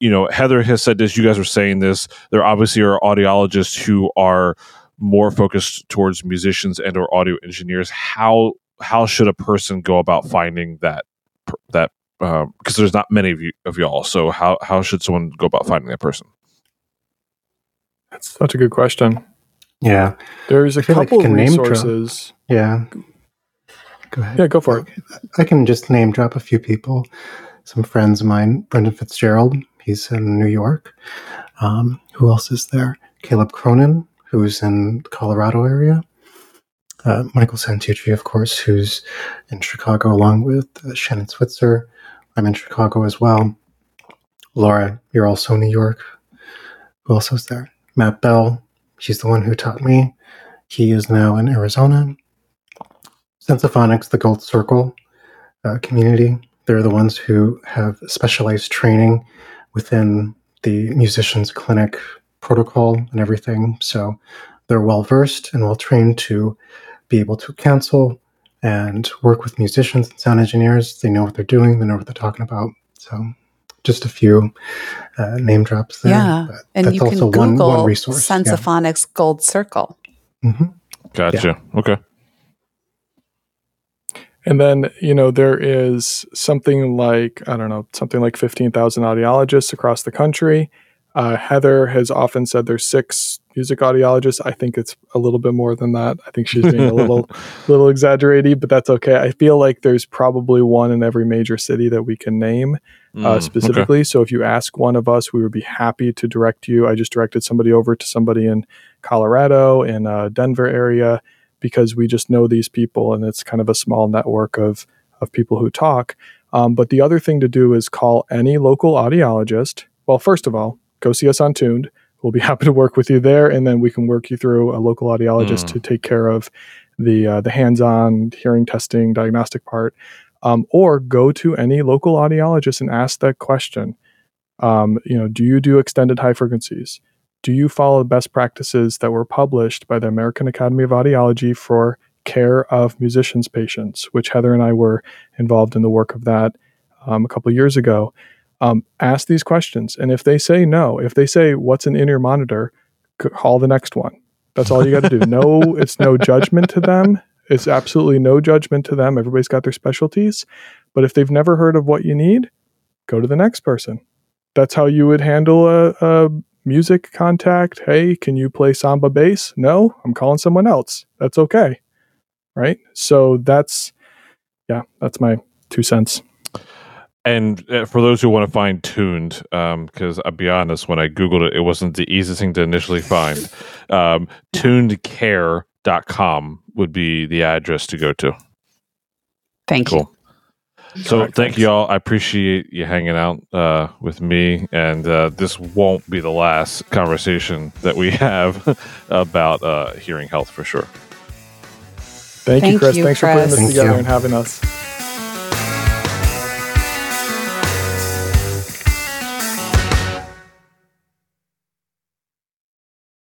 you know, Heather has said this. You guys are saying this. There obviously are audiologists who are more focused towards musicians and or audio engineers how how should a person go about finding that that because there's not many of you of y'all so how how should someone go about finding that person That's such a good question. Yeah, There's a feel like couple I name drop. resources. yeah. Go ahead. Yeah, go for it. I can just name drop a few people. Some friends of mine, Brendan Fitzgerald, he's in New York. Um, who else is there? Caleb Cronin, who's in the Colorado area. Uh, Michael Santucci, of course, who's in Chicago, along with uh, Shannon Switzer. I'm in Chicago as well. Laura, you're also in New York. Who else is there? Matt Bell, she's the one who taught me. He is now in Arizona. Sensaphonics, the Gold Circle uh, community, they're the ones who have specialized training within the musicians clinic protocol and everything. So they're well versed and well trained to be able to counsel and work with musicians and sound engineers. They know what they're doing, they know what they're talking about. So just a few uh, name drops there. Yeah, but and that's you can also Google one, one resource. yeah. Gold Circle. Mhm. gotcha okay And then, you know, there is something like, I don't know, something like 15,000 audiologists across the country. Uh, Heather has often said there's six music audiologist. I think it's a little bit more than that. I think she's being a little, (laughs) (laughs) little exaggerated, but that's okay. I feel like there's probably one in every major city that we can name Mm, uh, okay. specifically. So if you ask one of us, we would be happy to direct you. I just directed somebody over to somebody in Colorado, in uh, Denver area, because we just know these people, and it's kind of a small network of of people who talk. Um, but the other thing to do is call any local audiologist. Well, first of all, go see us on Tuned. We'll be (laughs) happy to work with you there, and then we can work you through a local audiologist Mm. to take care of the uh, the hands-on hearing testing diagnostic part um, or go to any local audiologist and ask that question. Um, you know, do you do extended high frequencies? Do you follow the best practices that were published by the American Academy of Audiology for care of musicians' patients, which Heather and I were involved in the work of that um, a couple of years ago? Um, ask these questions, and if they say no, if they say what's an in-ear monitor, call the next one. That's all you got to do. No, it's no judgment to them. It's absolutely no judgment to them. Everybody's got their specialties. But if they've never heard of what you need, go to the next person. That's how you would handle a, a music contact. Hey, can you play samba bass? No, I'm calling someone else. That's okay. Right. So that's, yeah, that's my two cents. And uh, for those who want to find tuned, because I'll be honest, when I Googled it, it wasn't the easiest thing to initially find. (laughs) Um, tunedcare.com would be the address to go to. Thank you. Cool. So Correct, thank thanks. you all. I appreciate you hanging out uh, with me, and uh, this won't be the last conversation that we (laughs) have about uh, hearing health for sure. Thank, you, Chris. you, Thanks for putting this Chris. together you. and having us.